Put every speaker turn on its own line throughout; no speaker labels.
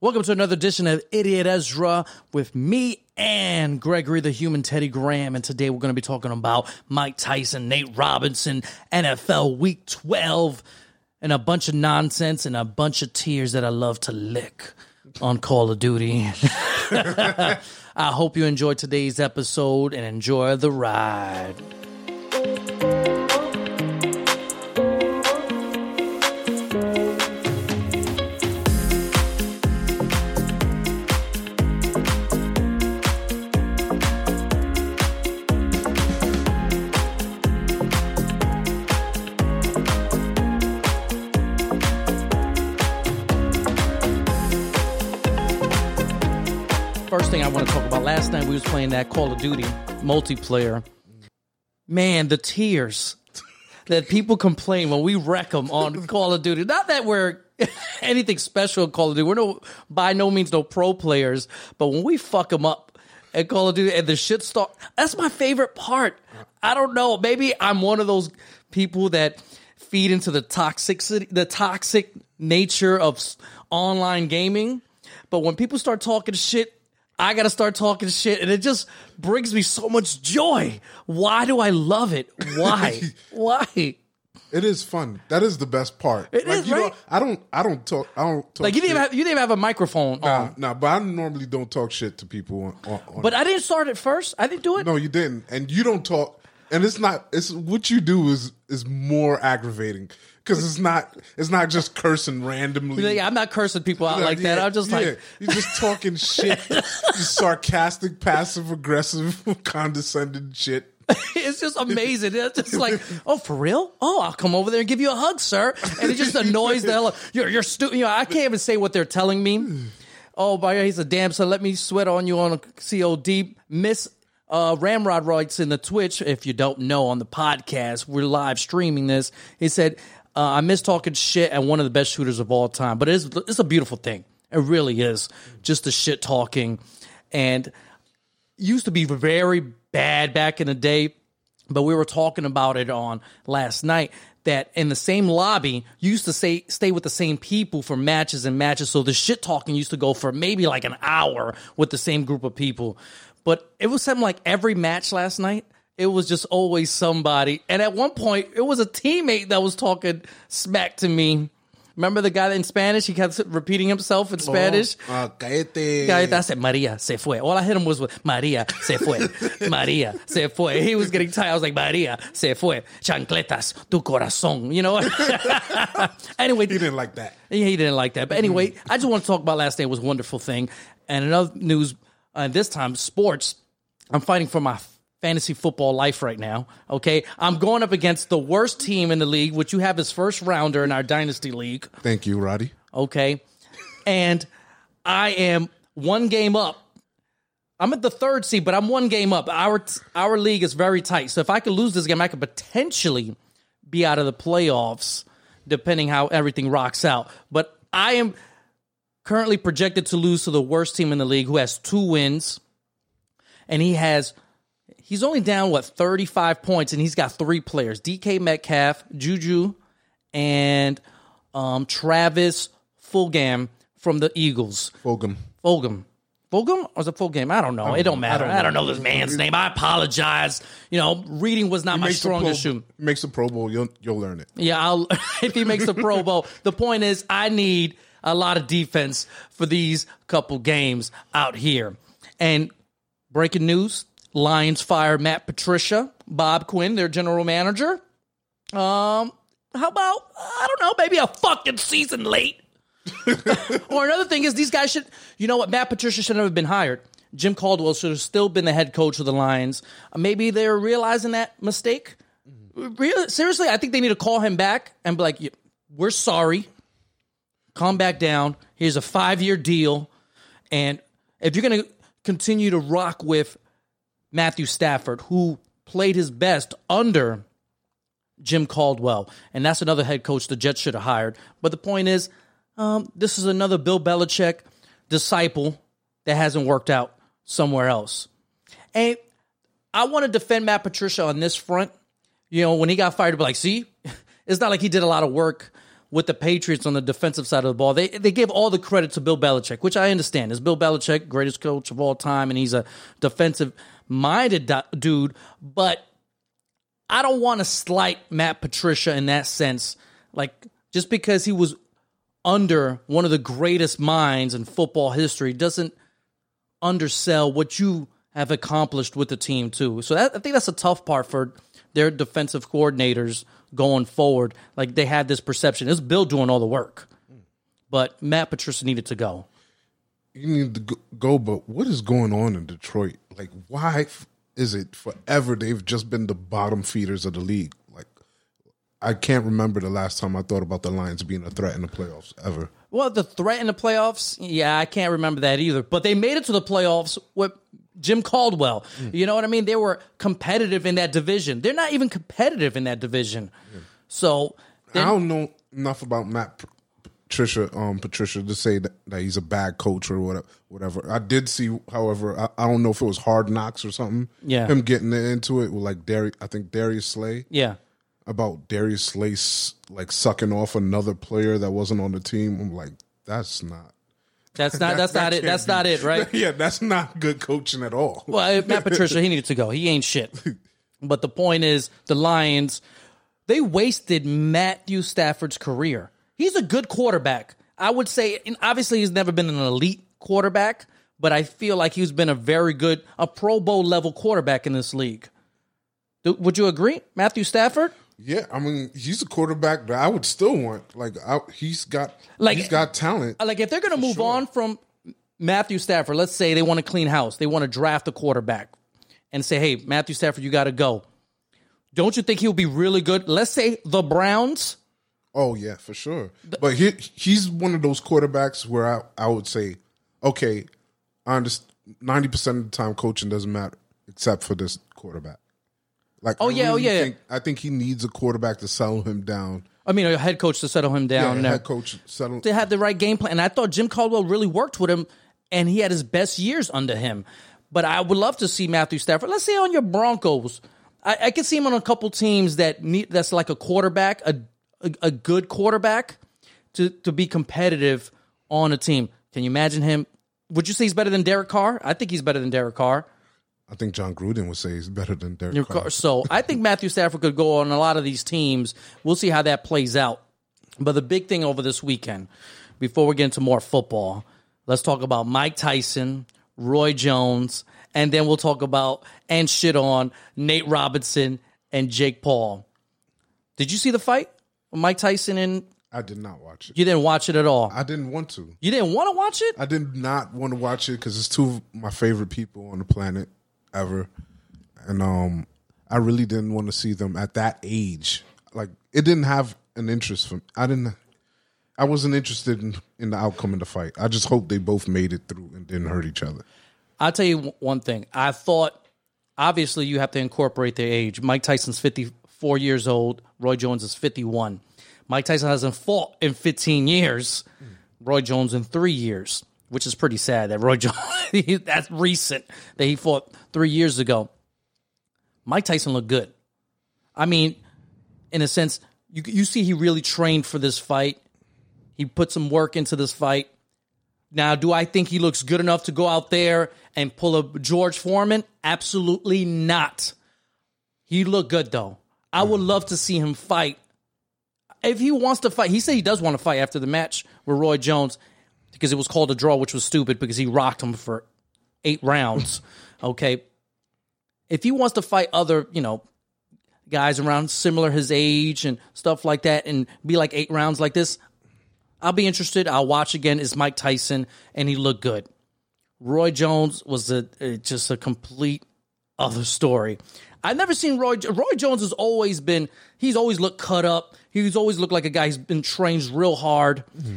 Welcome to another edition of Idiot Ezra with me and Gregory the Human Teddy Graham. And today we're going to be talking about Mike Tyson, Nate Robinson, NFL Week 12, and a bunch of nonsense and a bunch of tears that I love to lick on Call of Duty. I hope you enjoyed today's episode and enjoy the ride. I want to talk about last night we was playing that Call of Duty multiplayer. Man, the tears that people complain when we wreck them on Call of Duty. Not that we're anything special in Call of Duty. We're no by no means no pro players, but when we fuck them up at Call of Duty and the shit start, that's my favorite part. I don't know. Maybe I'm one of those people that feed into the toxicity, the toxic nature of online gaming. But when people start talking shit, I got to start talking shit, and it just brings me so much joy. Why do I love it? Why? Why?
It is fun. That is the best part.
It
like,
is,
you know,
right?
I don't. I don't talk. I don't talk.
Like you didn't have, you didn't even have a microphone
Nah,
on,
nah, but I normally don't talk shit to people. On, on, on
but I didn't start it first. I didn't do it.
no, you didn't, and you don't talk. And it's not. It's what you do is is more aggravating because it's not. It's not just cursing randomly.
Yeah, I'm not cursing people out
Yeah,
like that. I'm just
yeah.
like,
you're just talking shit, just sarcastic, passive aggressive, condescending shit.
it's just amazing. It's just like, oh, for real? Oh, I'll come over there and give you a hug, sir. And it just annoys the hell. You're you're stu- You know, I can't even say what they're telling me. Oh, by he's a damn son. Let me sweat on you on a COD. Miss uh, Ramrod writes in the Twitch. If you don't know, on the podcast, we're live streaming this. He said, uh, "I miss talking shit at one of the best shooters of all time." But it's it's a beautiful thing. It really is. Just the shit talking and used to be very bad back in the day, but we were talking about it on last night that in the same lobby used to say stay with the same people for matches and matches so the shit talking used to go for maybe like an hour with the same group of people but it was something like every match last night it was just always somebody and at one point it was a teammate that was talking smack to me remember the guy in spanish he kept repeating himself in spanish
Uh, cállate.
Guy, I said Maria se fue. All I hit him was with Maria se fue. Maria se fue. He was getting tired. I was like Maria se fue. Chancletas, tu corazón. You know. anyway,
He didn't like that.
yeah, he didn't like that. But anyway, I just want to talk about last night was a wonderful thing. And another news, uh, this time sports. I'm fighting for my fantasy football life right now. Okay, I'm going up against the worst team in the league, which you have as first rounder in our dynasty league.
Thank you, Roddy.
Okay, and I am one game up. I'm at the third seed, but I'm one game up. Our our league is very tight, so if I could lose this game, I could potentially be out of the playoffs, depending how everything rocks out. But I am currently projected to lose to the worst team in the league, who has two wins, and he has he's only down what 35 points, and he's got three players: DK Metcalf, Juju, and um, Travis Fulgham from the Eagles.
Fulgham.
Fulgham. Fulgham or is it Fulgham? I don't know. it don't matter. I don't, know this man's name. I apologize. You know, reading was not my
Makes the pro,
strongest shoe.
makes a Pro Bowl. You'll you'll learn it.
Yeah, I'll, if he makes a Pro Bowl. The point is, I need a lot of defense for these couple games out here. And breaking news: Lions fire Matt Patricia, Bob Quinn, their general manager. Um, how about I don't know, maybe a fucking season late. or another thing is these guys should, you know what, Matt Patricia should have been hired. Jim Caldwell should have still been the head coach of the Lions. Maybe they're realizing that mistake. Really, seriously, I think they need to call him back and be like, "Yeah, "We're sorry. Calm back down. Here's a five year deal, and if you're going to continue to rock with Matthew Stafford, who played his best under Jim Caldwell, and that's another head coach the Jets should have hired. But the point is, um, this is another Bill Belichick disciple that hasn't worked out somewhere else. And I want to defend Matt Patricia on this front. You know, when he got fired, be like, see, it's not like he did a lot of work with the Patriots on the defensive side of the ball. They they give all the credit to Bill Belichick, which I understand. Is Bill Belichick greatest coach of all time, and he's a defensive minded dude, but I don't want to slight Matt Patricia in that sense. Like just because he was under one of the greatest minds in football history doesn't undersell what you have accomplished with the team too. So that, I think that's a tough part for their defensive coordinators going forward. Like they had this perception. It's Bill doing all the work, but Matt Patricia needed to go.
You need to go, but what is going on in Detroit? Like, why is it forever they've just been the bottom feeders of the league? Like, I can't remember the last time I thought about the Lions being a threat in the playoffs ever.
Well, the threat in the playoffs, yeah, I can't remember that either. But they made it to the playoffs with Jim Caldwell. Mm. You know what I mean? They were competitive in that division. They're not even competitive in that division. Yeah. So
I don't know enough about Matt Patricia, um, Patricia to say that, that, he's a bad coach or whatever. Whatever. I did see, however, I, I, don't know if it was Hard Knocks or something.
Yeah,
him getting into it with like Darius. I think Darius Slay.
Yeah,
about Darius Slay like sucking off another player that wasn't on the team. I'm like, that's not.
That's not. That's that not it. That's be, not it. Right?
Yeah, that's not good coaching at all.
Well, Matt Patricia, he needed to go. He ain't shit. But the point is, the Lions, they wasted Matthew Stafford's career. He's a good quarterback. I would say, obviously, he's never been an elite quarterback, but I feel like he's been a very good, a Pro Bowl level quarterback in this league. Would you agree, Matthew Stafford?
Yeah, I mean, he's a quarterback that I would still want. Like, I, he's got like he's got talent.
Uh, like, if they're going to move sure. on from Matthew Stafford, let's say they want to clean house, they want to draft a quarterback, and say, "Hey, Matthew Stafford, you got to go." Don't you think he'll be really good? Let's say the Browns.
Oh yeah, for sure. The, but he he's one of those quarterbacks where I, I would say, okay, I understand. Ninety percent of the time, coaching doesn't matter except for this quarterback. Like,
oh I yeah, oh, really oh yeah.
Think, I think he needs a quarterback to settle him down.
I mean, a head coach to settle him down.
Yeah, head coach settle.
To have the right game plan, and I thought Jim Caldwell really worked with him, and he had his best years under him. But I would love to see Matthew Stafford. Let's say on your Broncos, I, I could see him on a couple teams that need that's like a quarterback, a, a a good quarterback to to be competitive on a team. Can you imagine him? Would you say he's better than Derek Carr? I think he's better than Derek Carr.
I think Jon Gruden would say he's better than Derek Carr.
So I think Matthew Stafford could go on a lot of these teams. We'll see how that plays out. But the big thing over this weekend, before we get into more football, let's talk about Mike Tyson, Roy Jones, and then we'll talk about and shit on Nate Robinson and Jake Paul. Did you see the fight? Mike Tyson and
I did not watch it.
You didn't watch it at all.
I didn't want to.
You didn't want to watch it?
I did not want to watch it because it's two of my favorite people on the planet ever, and um, I really didn't want to see them at that age. Like it didn't have an interest for me. I didn't. I wasn't interested in, in the outcome of the fight. I just hope they both made it through and didn't hurt each other.
I'll tell you one thing. I thought obviously you have to incorporate their age. Mike Tyson's 54 years old. Roy Jones is 51. Mike Tyson hasn't fought in 15 years. Roy Jones in three years which is pretty sad that Roy Jones, that's recent that he fought three years ago. Mike Tyson looked good. I mean, in a sense, you you see he really trained for this fight. He put some work into this fight. Now, do I think he looks good enough to go out there and pull a George Foreman? Absolutely not. He looked good though. I would love to see him fight. If he wants to fight, he said he does want to fight after the match with Roy Jones because it was called a draw, which was stupid because he rocked him for eight rounds. okay. If he wants to fight other, you know, guys around similar his age and stuff like that and be like eight rounds like this, I'll be interested. I'll watch again. Is Mike Tyson and he looked good. Roy Jones was a, just a complete other story. I've never seen Roy. Roy Jones has always been. He's always looked cut up. He's always looked like a guy who's been trained real hard. Mm-hmm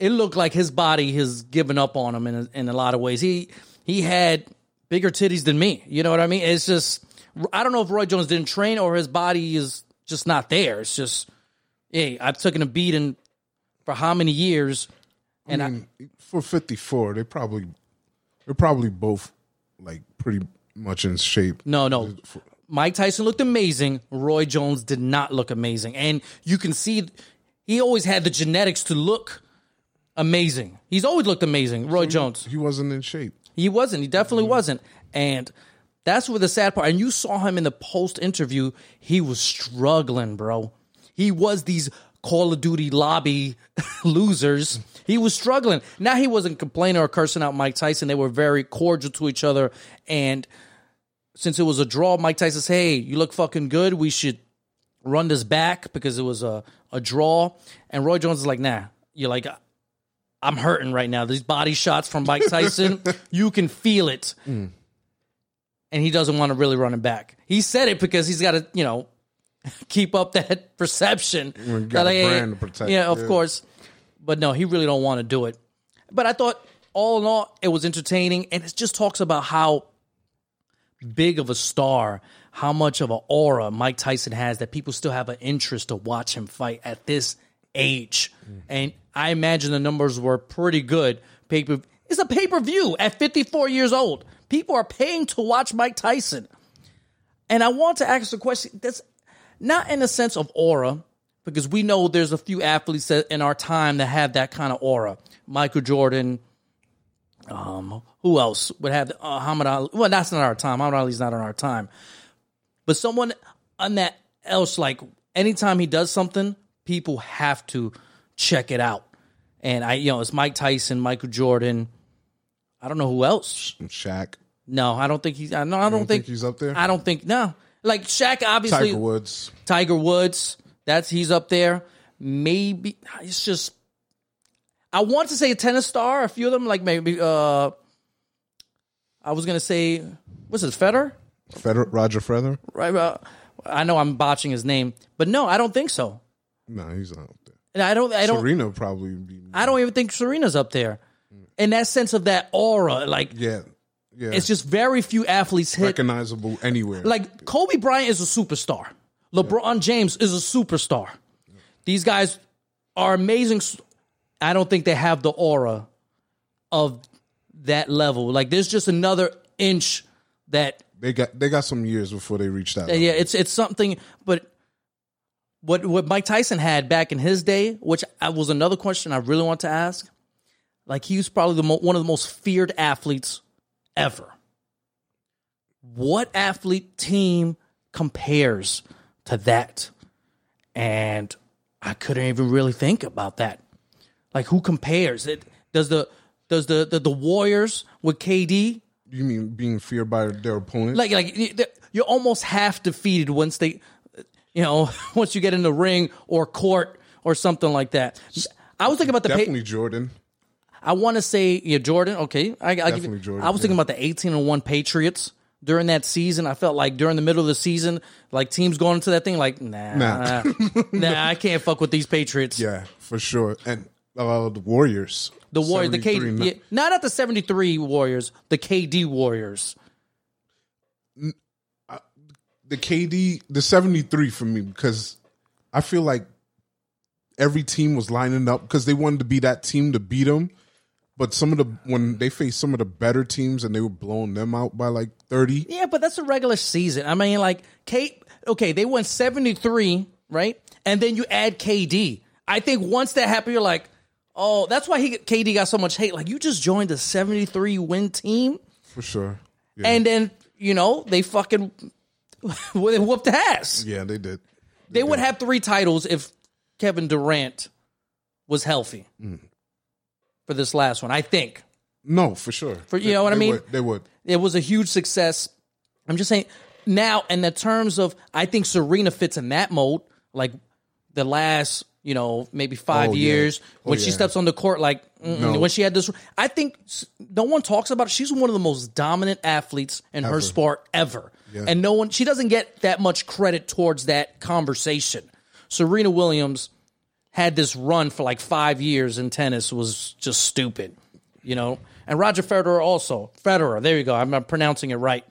it looked like his body has given up on him in a, in a lot of ways. He he had bigger titties than me. You know what I mean? It's just I don't know if Roy Jones didn't train or his body is just not there. It's just hey, I've taken a beating for how many years,
and I mean, I, for fifty four, they probably they're probably both like pretty much in shape.
No, no. Mike Tyson looked amazing. Roy Jones did not look amazing, and you can see he always had the genetics to look amazing. He's always looked amazing. Roy Jones.
He wasn't in shape.
He wasn't. He definitely mm-hmm. wasn't. And that's where the sad part. And you saw him in the post interview. He was struggling, bro. He was these Call of Duty lobby losers. He was struggling. Now he wasn't complaining or cursing out Mike Tyson. They were very cordial to each other. And since it was a draw, Mike Tyson said, "Hey, you look fucking good. We should run this back because it was a a draw." And Roy Jones is like, "Nah, you're like." I'm hurting right now. These body shots from Mike Tyson, you can feel it. Mm. And he doesn't want to really run it back. He said it because he's got to, you know, keep up that perception.
got
that,
a brand to protect,
Yeah, of
yeah.
course. But no, he really don't want to do it. But I thought all in all, it was entertaining, and it just talks about how big of a star, how much of an aura Mike Tyson has that people still have an interest to watch him fight at this age. Mm. And I imagine the numbers were pretty good. Paper it's a pay per view at 54 years old. People are paying to watch Mike Tyson. And I want to ask a question that's not in the sense of aura, because we know there's a few athletes in our time that have that kind of aura. Michael Jordan, um, who else would have uh, Ali? Well, that's not our time. Muhammad Ali's not in our time. But someone on that else, like anytime he does something, people have to check it out. And I, you know, it's Mike Tyson, Michael Jordan. I don't know who else.
Shaq.
No, I don't think he's. I no, I don't, think,
think he's up there?
I don't think no. Like Shaq, obviously,
Tiger Woods.
Tiger Woods. That's he's up there. Maybe it's just. I want to say a tennis star. A few of them, like maybe. uh I was gonna say, what's it, Federer?
Feder- Roger Federer.
Right. Uh, I know I'm botching his name, but no, I don't think so.
No, he's not.
And I don't. I don't.
Serena probably be.
I don't even think Serena's up there. Mm. In that sense of that aura, like
yeah, yeah.
it's just very few athletes hit
recognizable anywhere.
like Kobe Bryant is a superstar. LeBron James is a superstar. These guys are amazing. I don't think they have the aura of that level. Like there's just another inch that
they got they got some years before they reach that.
yeah, it's it's something. But what what Mike Tyson had back in his day, which I, was another question I really want to ask. Like he was probably the mo- one of the most feared athletes ever. What athlete team compares to that? And I couldn't even really think about that. Like who compares it? Does the does the the, the Warriors with KD
You mean being feared by their opponent?
like like you're almost half defeated once they you know once you get in the ring or court or something like that i was thinking about the pa-
definitely Jordan.
i want to say yeah jordan okay I, I, give
Definitely
you,
Jordan,
I was thinking about the 18 and 1 patriots during that season i felt like during the middle of the season like teams going into that thing like nah
Nah.
nah, i can't fuck with these patriots
Yeah, for sure. And uh, the Warriors.
the warriors the
73
KD, yeah, not at the 73 warriors the kd warriors
the KD, the 73 for me because I feel like every team was lining up because they wanted to be that team to beat them. But some of the when they faced some of the better teams and they were blowing them out by like 30.
Yeah, but that's a regular season. I mean, like Kate. Okay, they won seventy three, right? And then you add KD. I think once that happened, you're like, oh, that's why he KD got so much hate. Like you just joined a seventy three win team,
For sure. Yeah,
and then you know they fucking they whooped ass.
yeah they did.
They would have three titles if Kevin Durant was healthy mm. for this last one. I think.
No, for sure. For
you know what I mean?
Would, they would.
It was a huge success. I'm just saying now, in the terms of, I think Serena fits in that mold. Like the last, you know, maybe five
Oh, yeah.
years
Oh,
when she steps on the court, like
No.
when she had this. I think no one talks about it. She's one of the most dominant athletes in her sport ever,
Yeah.
and no one. She doesn't get that much credit towards that conversation. Serena Williams had this run for like five years in tennis was just stupid, you know. And Roger Federer also Federer. There you go. I'm not pronouncing it right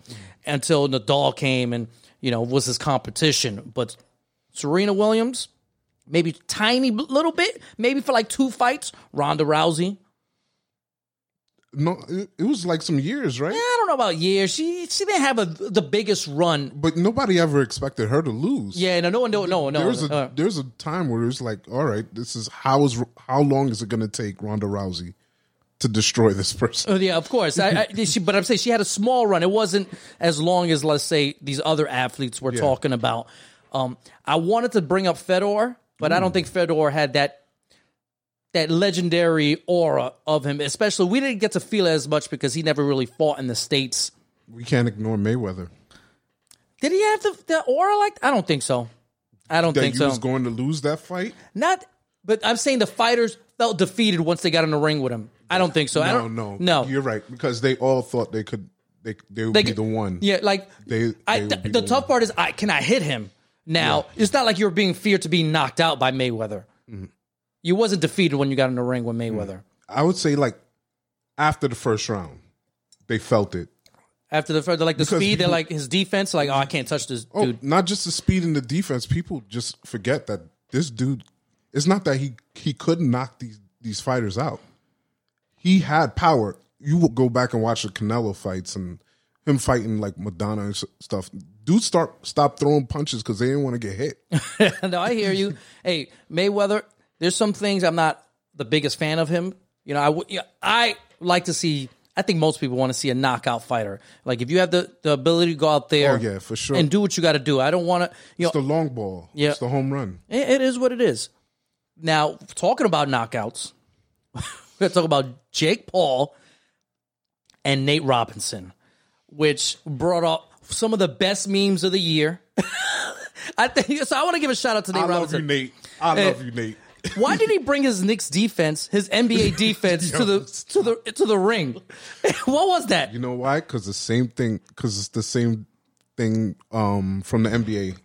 until Nadal came and you know was his competition. But Serena Williams, maybe tiny little bit, maybe for like two fights. Ronda Rousey.
No, it, it was like some years, right?
Yeah, I don't know about years. She she didn't have a, the biggest run.
But nobody ever expected her to lose.
Yeah, no, no one, no, no, no.
There's a
Uh,
there's a time where it's like, all right, this is how is how long is it going to take Ronda Rousey to destroy this person?
Oh, yeah, of course. I, I, she, but I'm saying she had a small run. It wasn't as long as, let's say, these other athletes we're talking about. Um, I wanted to bring up Fedor, but I don't think Fedor had that that legendary aura of him. Especially, we didn't get to feel it as much because he never really fought in the states.
We can't ignore Mayweather.
Did he have the, the aura like? I don't think so. I don't
That
think
he
so.
was going to lose that fight.
Not, but I'm saying the fighters felt defeated once they got in the ring with him. I don't think so. I don't,
no,
no.
You're right because they all thought they could. They they would
They
be
could-
the one.
Yeah, like
They-
I,
they
th- the
the
tough
one.
part is, I can I hit him? Now it's not like you're being feared to be knocked out by Mayweather.
Mm-hmm.
You wasn't defeated when you got in the ring with Mayweather. Mm.
I would say like after the first round, they felt it.
After the first, like the
Because
speed, they're
people-
like his defense, like oh, I can't touch this
Oh,
dude.
not just the speed and the defense. People just forget that this dude. It's not that he he couldn't knock these these fighters out. He had power. You will go back and watch the Canelo fights and him fighting like Maidana and s- stuff. Dude, start stop throwing punches because they didn't want to get hit.
no, I hear you. hey, Mayweather, there's some things I'm not the biggest fan of him. You know, I would, yeah, I like to see. I think most people want to see a knockout fighter. Like if you have the, the ability to go out there,
Oh, yeah, for sure.
and do what you got to do. I don't want to, you know,
It's the long ball.
Yeah.
It's the home run.
It, it is what it is. Now, talking about knockouts, we're going to talk about Jake Paul and Nate Robinson, which brought up some of the best memes of the year. I think so. I want to give a shout out to Nate
I love you, Nate. I love you, Nate.
Why did he bring his Knicks defense, his NBA defense, to the to the to the ring? what was that?
You know why? Because the same thing. Because it's the same thing um, from the NBA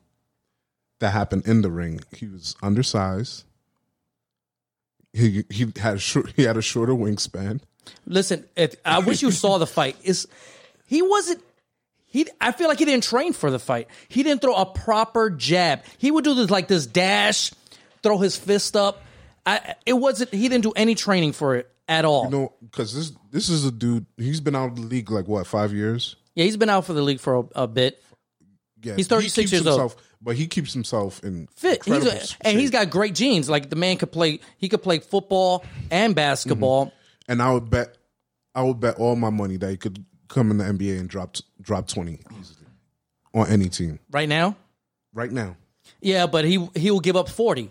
that happened in the ring. He was undersized. He he had a short, he had a shorter wingspan.
Listen, if, I wish you saw the fight. Is he wasn't he? I feel like he didn't train for the fight. He didn't throw a proper jab. He would do this like this dash, throw his fist up. I, it wasn't. He didn't do any training for it at all.
You know, because this this is a dude. He's been out of the league like what five years.
yeah, he's been out for the league for a, a bit.
Yeah,
He's 36
keeps
years old.
but he keeps himself in
Fit. He's
incredible
a, and he's got great genes. Like the man could play. He could play football and basketball. Mm-hmm.
And I would bet, I would bet all my money that he could come in the NBA and drop drop twenty easily on any team
Right now,
right now.
yeah, but he he will give up forty.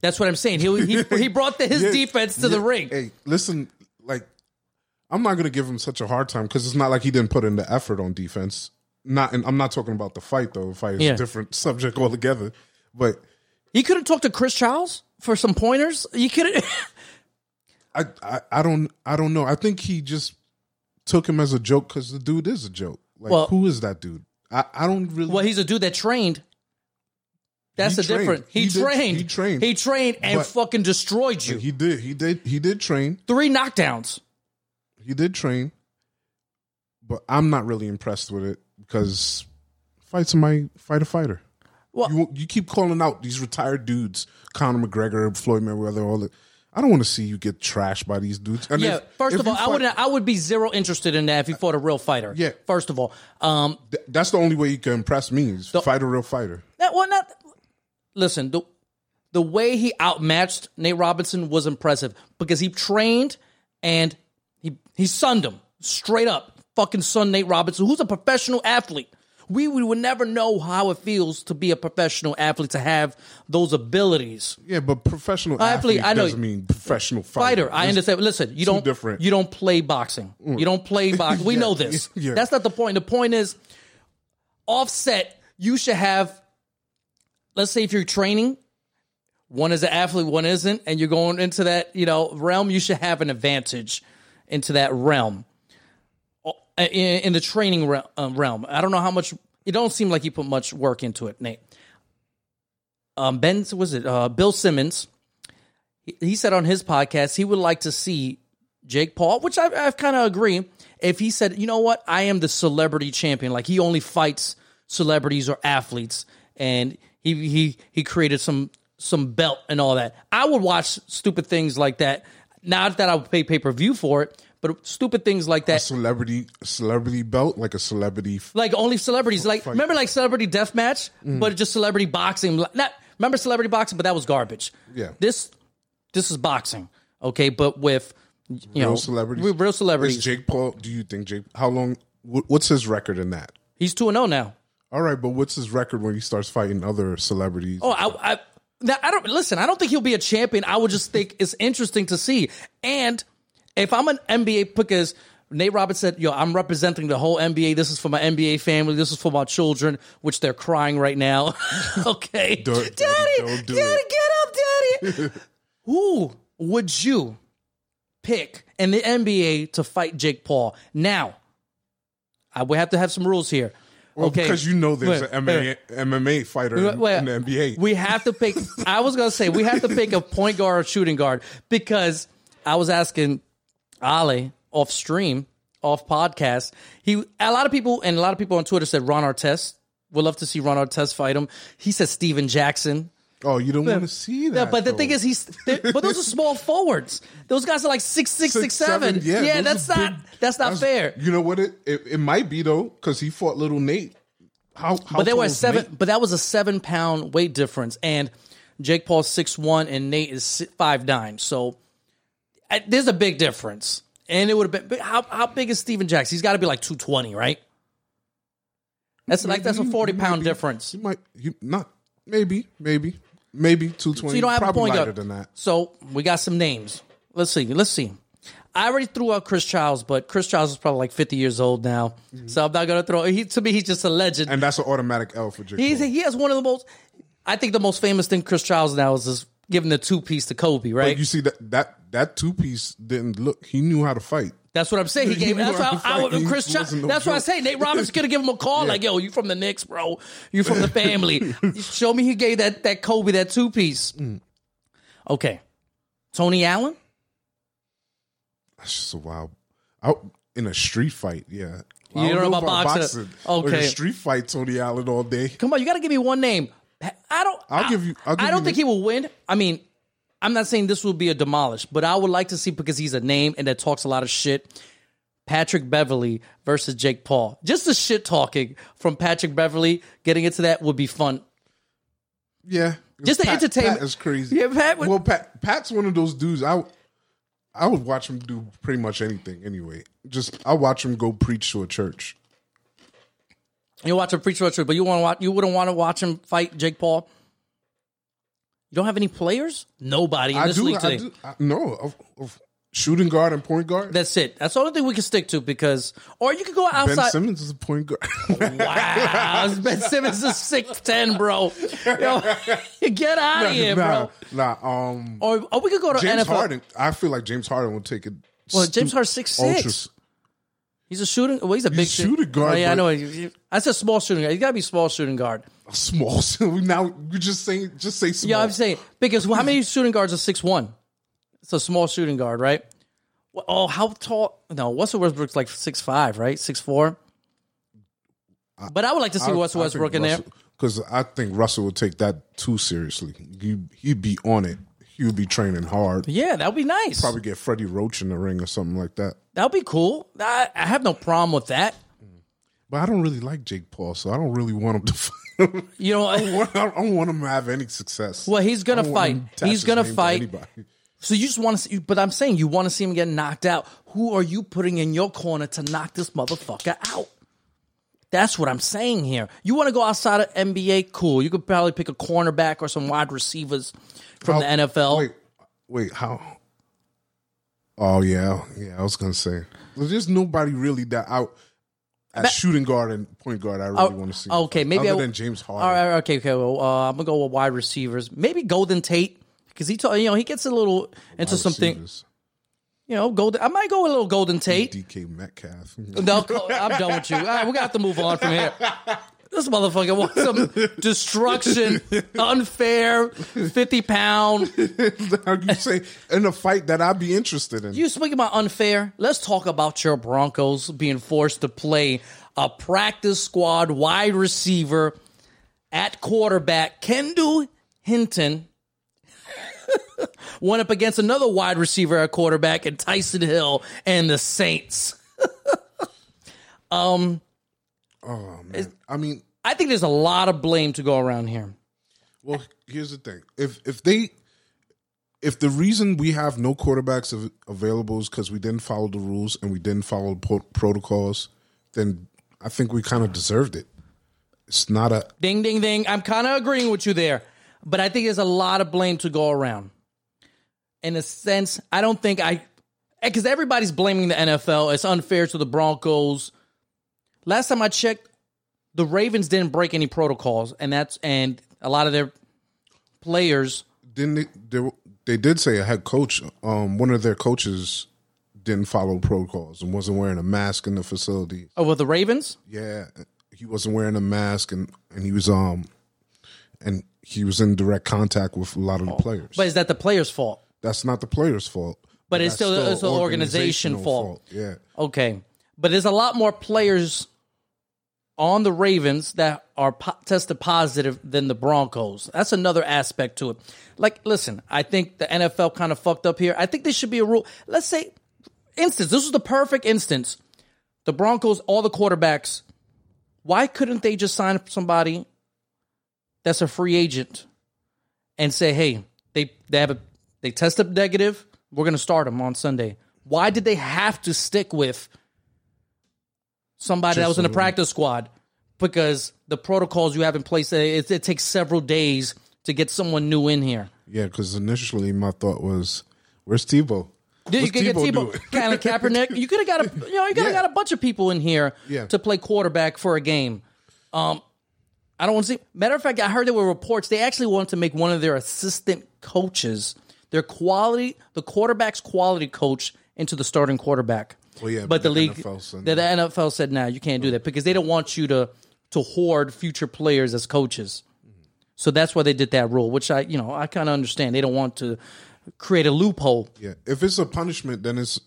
That's what I'm saying. He he, he brought the, his
Yeah,
defense to the ring.
Hey, listen, like I'm not gonna give him such a hard time because it's not like he didn't put in the effort on defense. Not, and I'm not talking about the fight though. The fight is
Yeah.
a different subject altogether. But
he could have talked to Chris Childs for some pointers. You could.
I, I, I don't, I don't know. I think he just took him as a joke because the dude is a joke. Like,
Well-
who is that dude? I, I don't really.
well, he's a dude that trained. That's
He
the
trained.
difference. He,
He did-
trained.
he trained.
He trained and
But-
fucking destroyed you.
he did, he did, he did train.
Three knockdowns.
He did train, but I'm not really impressed with it because fight somebody, fight a fighter.
Well-
you, you keep calling out these retired dudes, Conor McGregor, Floyd Mayweather, all that. I don't want to see you get trashed by these dudes. And
Yeah.
if-
First
if
of all,
you
I would I would be zero interested in that if you fought a real fighter.
Yeah.
First of all, um,
th- That's the only way you can impress me is fight a real fighter.
that well not. Listen, the the way he outmatched Nate Robinson was impressive because he trained and he he sunned him straight up. Fucking son Nate Robinson, who's a professional athlete. We, we would never know how it feels to be a professional athlete to have those abilities.
Yeah, but professional
Athlete,
athlete,
I know-
doesn't mean professional fighter.
Fighter, I understand. Listen, you don't
different.
you don't play boxing. You don't play boxing. We
Yeah,
know this.
yeah.
That's not the point. The point is, offset. You should have. Let's say if you're training, one is an athlete, one isn't, and you're going into that you know realm. You should have an advantage into that realm. In, in the training uh, realm, I don't know how much. It don't seem like you put much work into it, Nate. Um, Ben was it uh, Bill Simmons? he said on his podcast he would like to see Jake Paul, which I, I kind of agree. If he said, you know what, I am the celebrity champion, like he only fights celebrities or athletes, and he he he created some some belt and all that, I would watch stupid things like that. Not that I would pay pay per view for it, But stupid things like that,
Celebrity celebrity belt, like a celebrity. f-
like only celebrities, like
Fight.
remember like celebrity death match, mm-hmm. but just celebrity boxing. Not remember celebrity boxing, but that was garbage.
Yeah.
This this is boxing, okay, but with you know
Real celebrities.
with real
Is
celebrities.
Jake Paul? Do you think Jake? How long? What's his record in that?
He's two and zero now.
All right, but what's his record when he starts fighting other celebrities?
Oh, I, I, now, I don't listen. I don't think he'll be a champion. I would just think it's interesting to see. And if I'm an NBA, because Nate Roberts said, "Yo, I'm representing the whole NBA. This is for my NBA family. This is for my children, which they're crying right now." okay,
Don't-
daddy,
don't do
daddy,
it.
get up, daddy. Who would you pick in the NBA to fight Jake Paul? Now, I would have to have some rules here.
Well,
okay,
because you know there's an. MMA, MMA fighter in, in the NBA.
We have to pick. I was gonna say we have to pick a point guard or shooting guard because I was asking Ali off stream, off podcast. He a lot of people and a lot of people on Twitter said Ron Artest. Would love to see Ron Artest fight him. He said Stephen Jackson.
Oh, you don't want to see that.
Yeah, but the
though.
thing is, he's but those are small forwards. Those guys are like six six six seven. Yeah,
those
that's not
big-
that's not fair.
You know what? It it, it might be though, because he fought little Nate. How? how
But they were seven.
Nate?
But that was a seven pound weight difference, and Jake Paul's six one, and Nate is five nine. So uh, there's a big difference. And it would have been how how big is Stephen Jackson? He's got to be like two twenty, right? That's like that's a forty pound difference.
He might. He not. Maybe. Maybe. Maybe two twenty.
So you don't have
Probably
a point
lighter
guard.
than that.
So we got some names. Let's see. Let's see. I already threw out Chris Childs, but Chris Childs is probably like fifty years old now. Mm-hmm. So I'm not gonna throw. He to me, he's just a legend.
And that's an automatic L for Jake.
He's he has one of the most. I think the most famous thing Chris Childs now is just giving the two piece to Kobe, right?
But you see that that that two piece didn't look. He knew how to fight.
That's what I'm saying. He gave. That's
how
I, I,
fight.
Chris
no
that's why I say Nate Roberts gonna give him a call like, "Yo, you from the Knicks, bro? You from the family? Show me he gave that that Kobe that two piece."
Mm.
Okay, Tony Allen.
That's just a wild. Out in a street fight, yeah. I
You don't know about boxing.
But in
Okay.
a street fight, Tony Allen all day.
Come on, you got to give me one name. I don't.
I'll
I,
give you- I'll give
I don't
you
think he will win. I mean, I'm not saying this will be a demolish, but I would like to see because he's a name and that talks a lot of shit. Patrick Beverley versus Jake Paul. Just the shit talking from Patrick Beverley. Getting into that would be fun.
Yeah,
Just the entertainment.
Pat is crazy.
Yeah, Pat would-
well, Pat Pat's one of those dudes. I I would watch him do pretty much anything. Anyway, just I watch him go preach to a church.
You watch him preach about but you want to watch. You wouldn't want to watch him fight Jake Paul. You don't have any players. Nobody in
I
this
do.
league
I
today.
do. I, no, of, of shooting guard and point guard.
That's it. That's the only thing we can stick to because, or you could go
ben
outside.
Simmons is a point guard.
Wow, Ben Simmons is six ten, bro. Yo, get out of here,
nah,
bro.
nah. Um,
Or, or we could go to
James
NFL.
Harden. I feel like James Harden will take it.
Well, James Harden's six six. He's a shooting. Well, he's a big
a shooting guard,
Oh, yeah, I know. He- he- I said small shooting guard. He's got to be small shooting guard.
A small. So now we just saying, just say small.
Yeah, I'm saying because how many shooting guards are six one? It's a small shooting guard, right? Well, Oh, how tall? No, Russell Westbrook's like six five, right? Six four. But I would like to see Russell Westbrook in there.
because I think Russell would take that too seriously. He he'd be on it. He would be training hard.
Yeah, that would be nice.
Probably get Freddie Roach in the ring or something like that.
That would be cool. I, I have no problem with that.
But I don't really like Jake Paul, so I don't really want him to. Fight.
You know,
I don't want him to have any success.
Well, he's gonna
I don't want
fight.
him to attach
He's gonna fight. So you just want to see, but I'm saying you want to see him get knocked out. Who are you putting in your corner to knock this motherfucker out? That's what I'm saying here. You want to go outside of NBA? Cool. You could probably pick a cornerback or some wide receivers from
How-
the NFL.
Wait, wait, how? Oh yeah, yeah. I was gonna say there's nobody really that out at shooting guard and point guard. I really want to see.
Oh, okay, maybe
other
I-
than James Harden.
All right, okay, okay. Well, uh, I'm gonna go with wide receivers. Maybe Golden Tate because he, told you know, he gets a little into something.
Receivers.
You know, Golden. I might go with a little Golden Tate.
DK Metcalf.
No, I'm done with you. All right, we're gonna have to move on from here. This motherfucker wants some destruction, unfair, fifty pound.
How you say in a fight that I'd be interested in?
You speaking about unfair? Let's talk about your Broncos being forced to play a practice squad wide receiver at quarterback, Kendall Hinton, went up against another wide receiver at quarterback and Taysom Hill and the Saints.
um, Oh man. I mean,
I think there's a lot of blame to go around here.
well, here's the thing. If if they if the reason we have no quarterbacks av- available is because we didn't follow the rules and we didn't follow po- protocols, then I think we kind of deserved it. It's not a
Ding, ding, ding. I'm kind of agreeing with you there, but I think there's a lot of blame to go around. In a sense, I don't think I, eh, because everybody's blaming the NFL. It's unfair to the Broncos. Last time I checked, the Ravens didn't break any protocols, and that's and a lot of their players.
didn't they, they they did say a head coach um one of their coaches didn't follow protocols and wasn't wearing a mask in the facility.
Oh, with the Ravens,
Yeah, he wasn't wearing a mask and and he was um and he was in direct contact with a lot of the players.
but is that the players' fault?
That's not the players' fault.
But it's
that's
still- it's the organization
organizational
fault.
Yeah.
Okay, but there's a lot more players on the Ravens that are po- tested positive than the Broncos. That's another aspect to it. Like, listen, I think the NFL kind of fucked up here. I think there should be a rule. Let's say, instance, this was the perfect instance. The Broncos, all the quarterbacks, why couldn't they just sign somebody that's a free agent and say, hey, they they have a they test up negative. We're going to start them on Sunday. Why did they have to stick with somebody that was in the practice squad? Because the protocols you have in place, it, it takes several days to get someone new in here.
Yeah, because initially my thought was, "Where's Tebow?"
Dude, you could get
Tebow?
Colin Kaepernick. You could have got a, you know, you could have
Yeah.
got a bunch of people in here
Yeah.
to play quarterback for a game. Um, I don't want to see. Matter of fact, I heard there were reports they actually wanted to make one of their assistant coaches, their quality, the quarterback's quality coach, into the starting quarterback.
Well, yeah,
but
but
the
the
league,
NFL said
the, the NFL said, "Nah, you can't do that because they don't want you to to hoard future players as coaches." Mm-hmm. So that's why they did that rule, which I, you know, I kind of understand. They don't want to create a loophole.
Yeah, if it's a punishment, then it's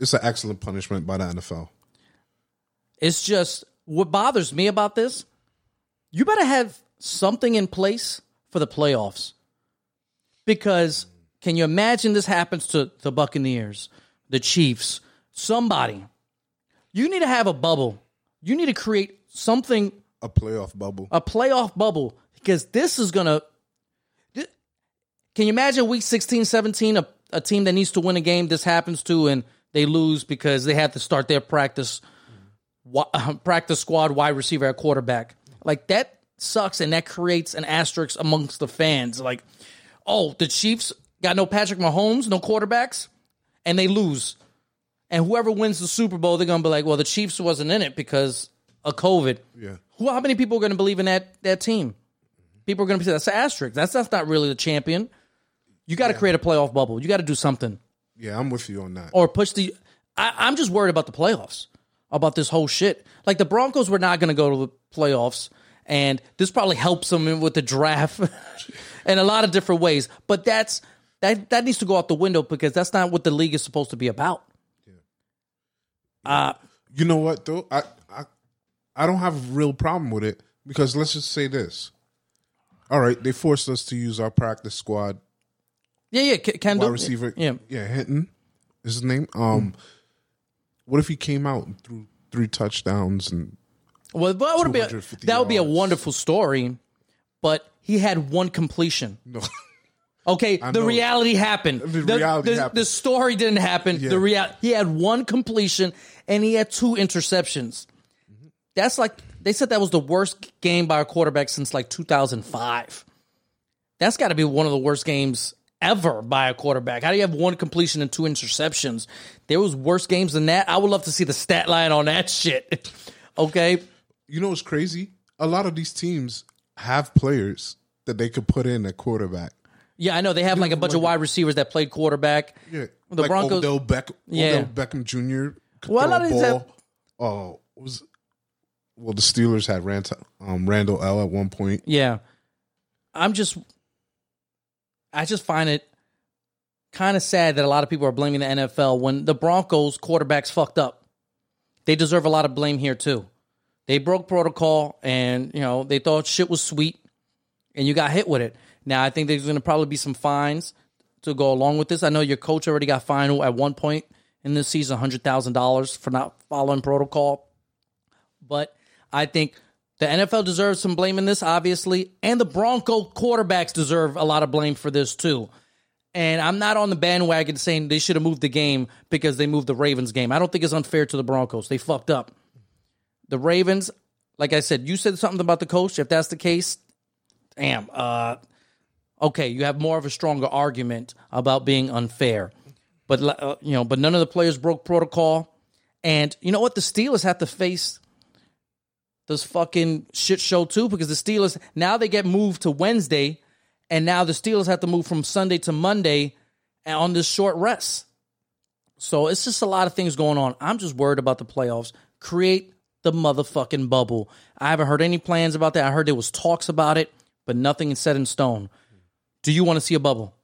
it's an excellent punishment by the NFL.
It's just what bothers me about this. You better have something in place for the playoffs. Because can you imagine this happens to the Buccaneers, the Chiefs, somebody? You need to have a bubble. You need to create something,
A playoff bubble.
a playoff bubble, because this is going to. Can you imagine week 16, 17, a, a team that needs to win a game this happens to and they lose because they have to start their practice practice squad wide receiver at quarterback. Like that sucks, and that creates an asterisk amongst the fans. Like, oh, the Chiefs got no Patrick Mahomes, no quarterbacks, and they lose. And whoever wins the Super Bowl, they're gonna be like, well, the Chiefs wasn't in it because of COVID.
Yeah.
Who? How many people are gonna believe in that that team? People are gonna be that's an asterisk. That's that's not really the champion. You got to create a playoff bubble. You got to do something
Yeah, I'm with you on that.
or push the. I, I'm just worried about the playoffs, about this whole shit. Like the Broncos were not going to go to the playoffs, and this probably helps them with the draft in a lot of different ways. But that's that that needs to go out the window because that's not what the league is supposed to be about. Uh,
You know what though? I I I don't have a real problem with it because let's just say this. All right, they forced us to use our practice squad
yeah, yeah, Ken- Kendall,
wide receiver.
yeah.
yeah, Hinton is his name. Um, what if he came out and threw three touchdowns and
Well, that would be a, that would be a wonderful story, but he had one completion.
no?
Okay, the
know.
reality happened.
The reality
the,
happened.
the story didn't happen.
Yeah.
The real he had one completion and he had two interceptions. That's like they said that was the worst game by a quarterback since like 2005. That's got to be one of the worst games ever by a quarterback. How do you have one completion and two interceptions? There was worse games than that. I would love to see the stat line on that shit. okay,
you know what's crazy? A lot of these teams have players that they could put in at quarterback.
Yeah, I know they have like a bunch of wide receivers that played quarterback.
Yeah,
The
like
Broncos-
Odell, Beck,
Yeah.
Beckham Jr. Could
Well, a
throw
lot of these
ball. Oh, was well the Steelers had Rand, um, Randle El at one point.
Yeah. I'm just I just find it kind of sad that a lot of people are blaming the NFL when the Broncos quarterbacks fucked up. They deserve a lot of blame here too. They broke protocol and, you know, they thought shit was sweet and you got hit with it. Now I think there's going to probably be some fines to go along with this. I know your coach already got fined at one point in this season, hundred thousand dollars for not following protocol. But I think the NFL deserves some blame in this, obviously, and the Bronco quarterbacks deserve a lot of blame for this too. And I'm not on the bandwagon saying they should have moved the game because they moved the Ravens game. I don't think it's unfair to the Broncos. They fucked up. The Ravens, like I said, you said something about the coach. If that's the case, damn. Uh, okay, you have more of a stronger argument about being unfair. But uh, you know, but none of the players broke protocol. And you know what? The Steelers have to face this fucking shit show too because the Steelers now they get moved to Wednesday, and now the Steelers have to move from Sunday to Monday and on this short rest. So it's just a lot of things going on. I'm just worried about the playoffs. Create the motherfucking bubble. I haven't heard any plans about that. I heard there was talks about it, but nothing is set in stone. Do you want to see a bubble?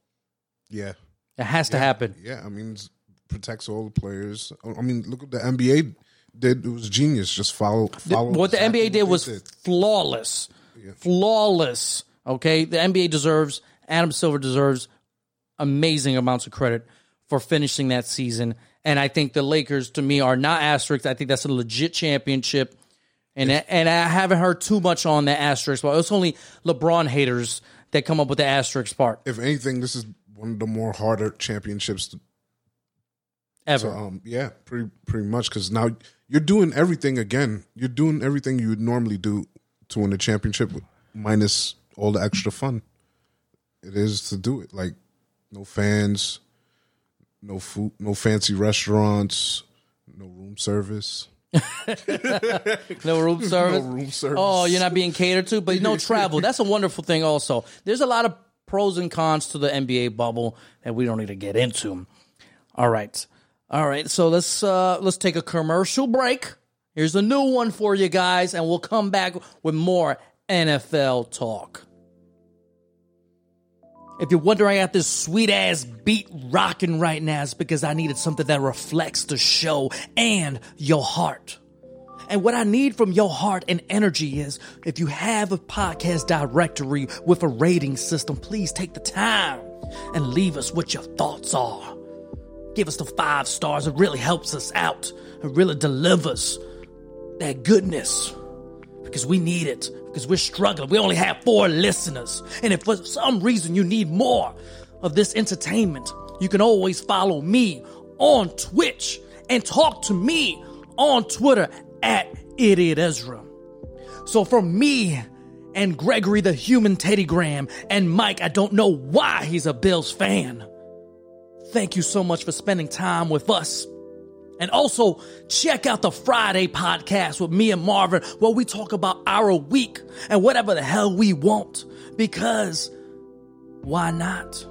Yeah.
It has to happen.
Yeah, I mean, it protects all the players. I mean, look at the NBA did. It was genius. Just follow, follow.
what the NBA did was
did.
flawless. Flawless. Okay? The NBA deserves, Adam Silver deserves amazing amounts of credit for finishing that season. And I think the Lakers, to me, are not asterisks. I think that's a legit championship. And, and I haven't heard too much on the asterisk, but it's only LeBron haters that come up with the asterisk part
If anything, this is one of the more harder championships. To,
ever.
um, yeah, pretty pretty much because now you're doing everything again. You're doing everything you would normally do to win a championship, minus all the extra fun it is to do it. Like no fans, no food, no fancy restaurants, no room service.
No room service.
No room service.
Oh, you're not being catered to, but no travel. That's a wonderful thing. Also, there's a lot of pros and cons to the NBA bubble that we don't need to get into. All right, all right. So let's uh let's take a commercial break. Here's a new one for you guys, and we'll come back with more NFL talk. If you're wondering I got this sweet ass beat rocking right now, it's because I needed something that reflects the show and your heart. And what I need from your heart and energy is if you have a podcast directory with a rating system, please take the time and leave us what your thoughts are. Give us the five stars. It really helps us out. It really delivers that goodness because we need it because we're struggling. We only have four listeners. And if for some reason you need more of this entertainment, you can always follow me on Twitch and talk to me on Twitter at Idiot Ezra. So for me and Gregory the human Teddy Graham and Mike, I don't know why he's a Bills fan. Thank you so much for spending time with us. And also, check out the Friday podcast with me and Marvin, where we talk about our week and whatever the hell we want. Because why not?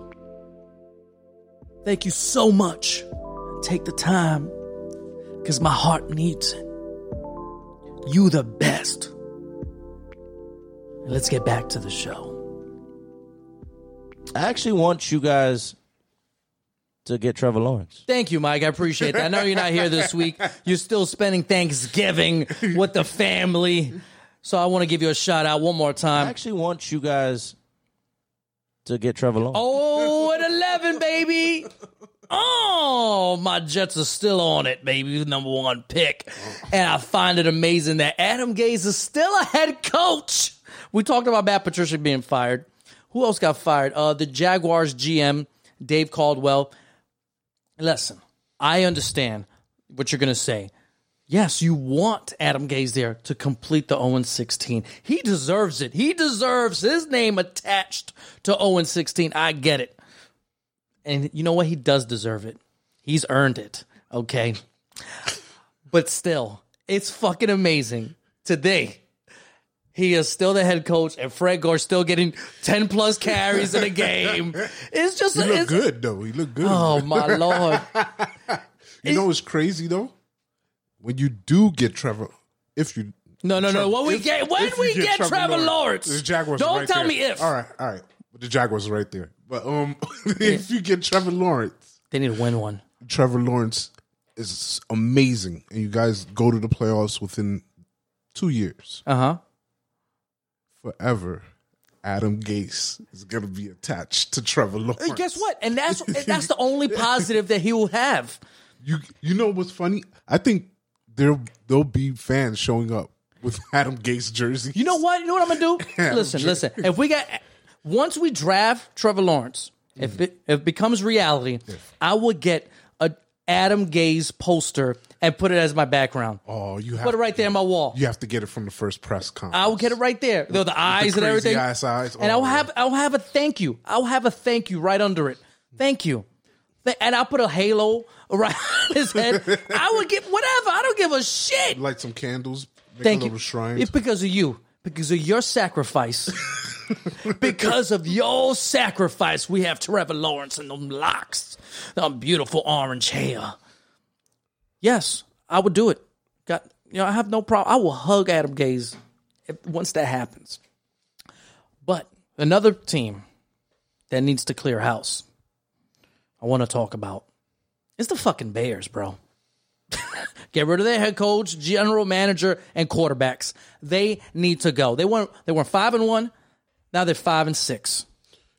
Thank you so much. Take the time, because my heart needs it. You the best. Let's get back to the show.
I actually want you guys to get Trevor Lawrence.
Thank you, Mike. I appreciate that. I know you're not here this week. You're still spending Thanksgiving with the family. So I want to give you a shout out one more time.
I actually want you guys to get Trevor Lawrence.
Oh, at 11, baby. Oh, my Jets are still on it, baby. Number one pick. And I find it amazing that Adam Gase is still a head coach. We talked about Matt Patricia being fired. Who else got fired? Uh, the Jaguars GM, Dave Caldwell. Listen, I understand what you're going to say. Yes, you want Adam Gase there to complete the 0 16. He deserves it. He deserves his name attached to 0 16. I get it. And you know what? He does deserve it. He's earned it. Okay. But still, it's fucking amazing. Today, he is still the head coach, and Frank Gore's still getting 10 plus carries in a game. It's just
He look
it's-
good though. He look good.
Oh, my Lord.
you know what's crazy though? When you do get Trevor, if you
No, no, no. When we
if-
get when we get, Trevor Lawrence,
the Jaguars.
don't
right
tell
there.
me if.
All right, all right. The Jaguars are right there. But um, if you get Trevor Lawrence,
They need to win one.
Trevor Lawrence is amazing, and you guys go to the playoffs within two years,
Uh huh.
Forever. Adam Gase is going to be attached to Trevor Lawrence.
Guess what? And that's and that's the only positive that he will have.
You you know what's funny? I think there there'll be fans showing up with Adam Gase jerseys.
You know what? You know what I'm gonna do? Listen, listen. If we got once we draft Trevor Lawrence, if mm-hmm. it, if it becomes reality, I would get a Adam Gase poster and put it as my background.
Oh, you have
Put it right there on my wall.
You have to get it from the first press conference.
I will get it right there. The, the eyes and
crazy
everything.
ass eyes.
And I'll have I'll have a thank you. I'll have a thank you right under it. Thank you. And I'll put a halo around his head. I would get whatever. I don't give a shit.
light some candles, make
Thank
a
you. It's because of you. Because of your sacrifice. because of your sacrifice, we have Trevor Lawrence and them locks, them beautiful orange hair. Yes, I would do it. Got you know, I have no problem. I will hug Adam Gase if, once that happens. But another team that needs to clear house. I want to talk about is the fucking Bears, bro. Get rid of their head coach, general manager, and quarterbacks. They need to go. They weren't they were five and one. Now they're five and six.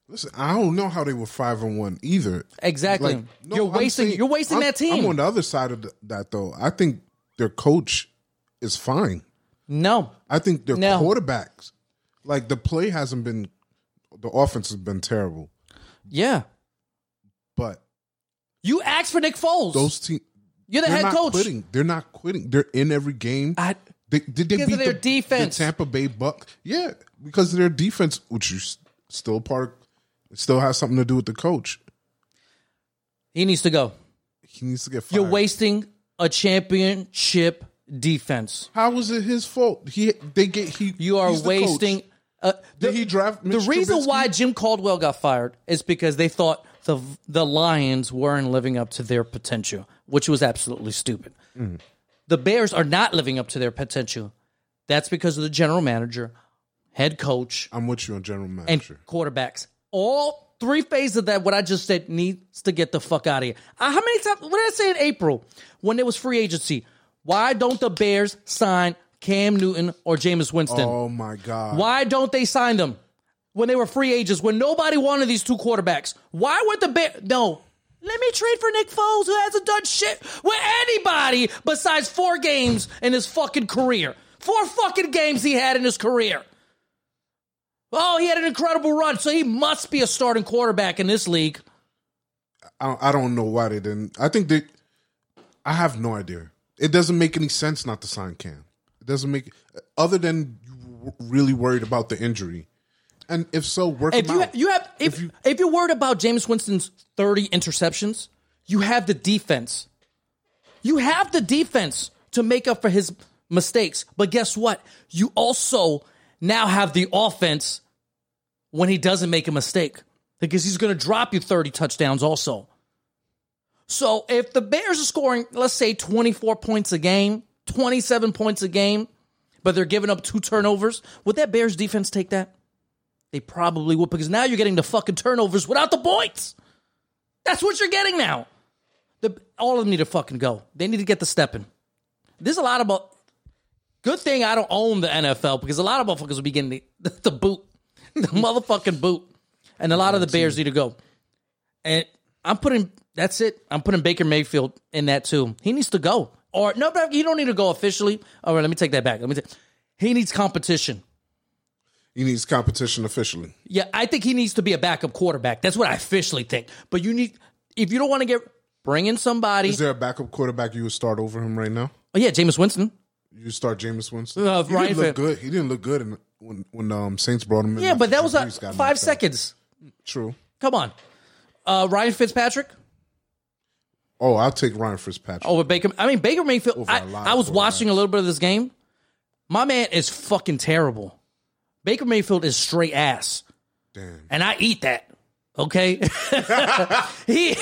Listen, I don't know how they were five and one either.
Exactly.
Like, no,
you're
I'm
wasting.
saying-
you're wasting
I'm-
that team.
I'm on the other side of th- that though. I think their coach is fine.
no,
I think their
No.
quarterbacks, like the play hasn't been, the offense has been terrible.
yeah.
But
You asked for Nick Foles.
those teams,
you're the head
not
coach.
quitting. They're not quitting. They're in every game.
I,
They, did they
Because
beat
of their
the,
defense.
the Tampa Bay Buck? Yeah, because of their defense, which is still part. It still has something to do with the coach.
he needs to go.
He needs to get fired.
You're wasting a championship defense.
How was it his fault? He they get he.
You are
the
wasting. Uh,
Did he draft
the reason
Trubisky?
why Jim Caldwell got fired is because they thought the the Lions weren't living up to their potential, which was absolutely stupid.
Mm.
The Bears are not living up to their potential. That's because of the general manager, head coach,
I'm with you on general manager
and
manager.
quarterbacks. All three phases of that, what I just said, needs to get the fuck out of here. Uh, how many times? What did I say in April when there was free agency? Why don't the Bears sign Cam Newton or Jameis Winston?
oh my god!
Why don't they sign them when they were free agents? When nobody wanted these two quarterbacks? Why would the Bears? No. Let me trade for Nick Foles, who hasn't done shit with anybody besides four games in his fucking career. Four fucking games he had in his career. Oh, he had an incredible run, so he must be a starting quarterback in this league.
I, I don't know why they didn't. I think they. I have no idea. It doesn't make any sense not to sign Cam. It doesn't make other than really worried about the injury, and if so, work
If you
out.
you have if if, you're worried about Jameis Winston's 30 interceptions, you have the defense. You have the defense to make up for his mistakes. But guess what? You also now have the offense when he doesn't make a mistake because he's going to drop you 30 touchdowns also. So if the Bears are scoring, let's say 24 points a game, 27 points a game, but they're giving up two turnovers, would that Bears defense take that? They probably would because now you're getting the fucking turnovers without the points. That's what you're getting now. The, all of them need to fucking go. They need to get the stepping. There's a lot about. Good thing I don't own the NFL because a lot of motherfuckers will be getting the, the, boot, the motherfucking boot, and a lot of the Bears need to go. And I'm putting that's it. I'm putting Baker Mayfield in that too. He needs to go. Or no, but he don't need to go officially. All right, let me take that back. Let me. Take, he needs competition.
he needs competition officially.
Yeah, I think he needs to be a backup quarterback. That's what I officially think. But you need, if you don't want to get, bring in somebody.
Is there a backup quarterback you would start over him right now?
oh yeah, Jameis Winston.
You start Jameis Winston.
Uh,
he
Ryan
didn't look good. He didn't look good in, when when um, Saints brought him in.
Yeah, but that was
Brees got
five
knocked out.
seconds.
True.
Come on, uh, Ryan Fitzpatrick
Oh, I'll take Ryan Fitzpatrick.
over Baker. I mean Baker Mayfield.
Over
I,
a lot
I
of
was watching a little bit of this game. My man is fucking terrible. Baker Mayfield is straight ass,
Damn.
and I eat that. Okay, he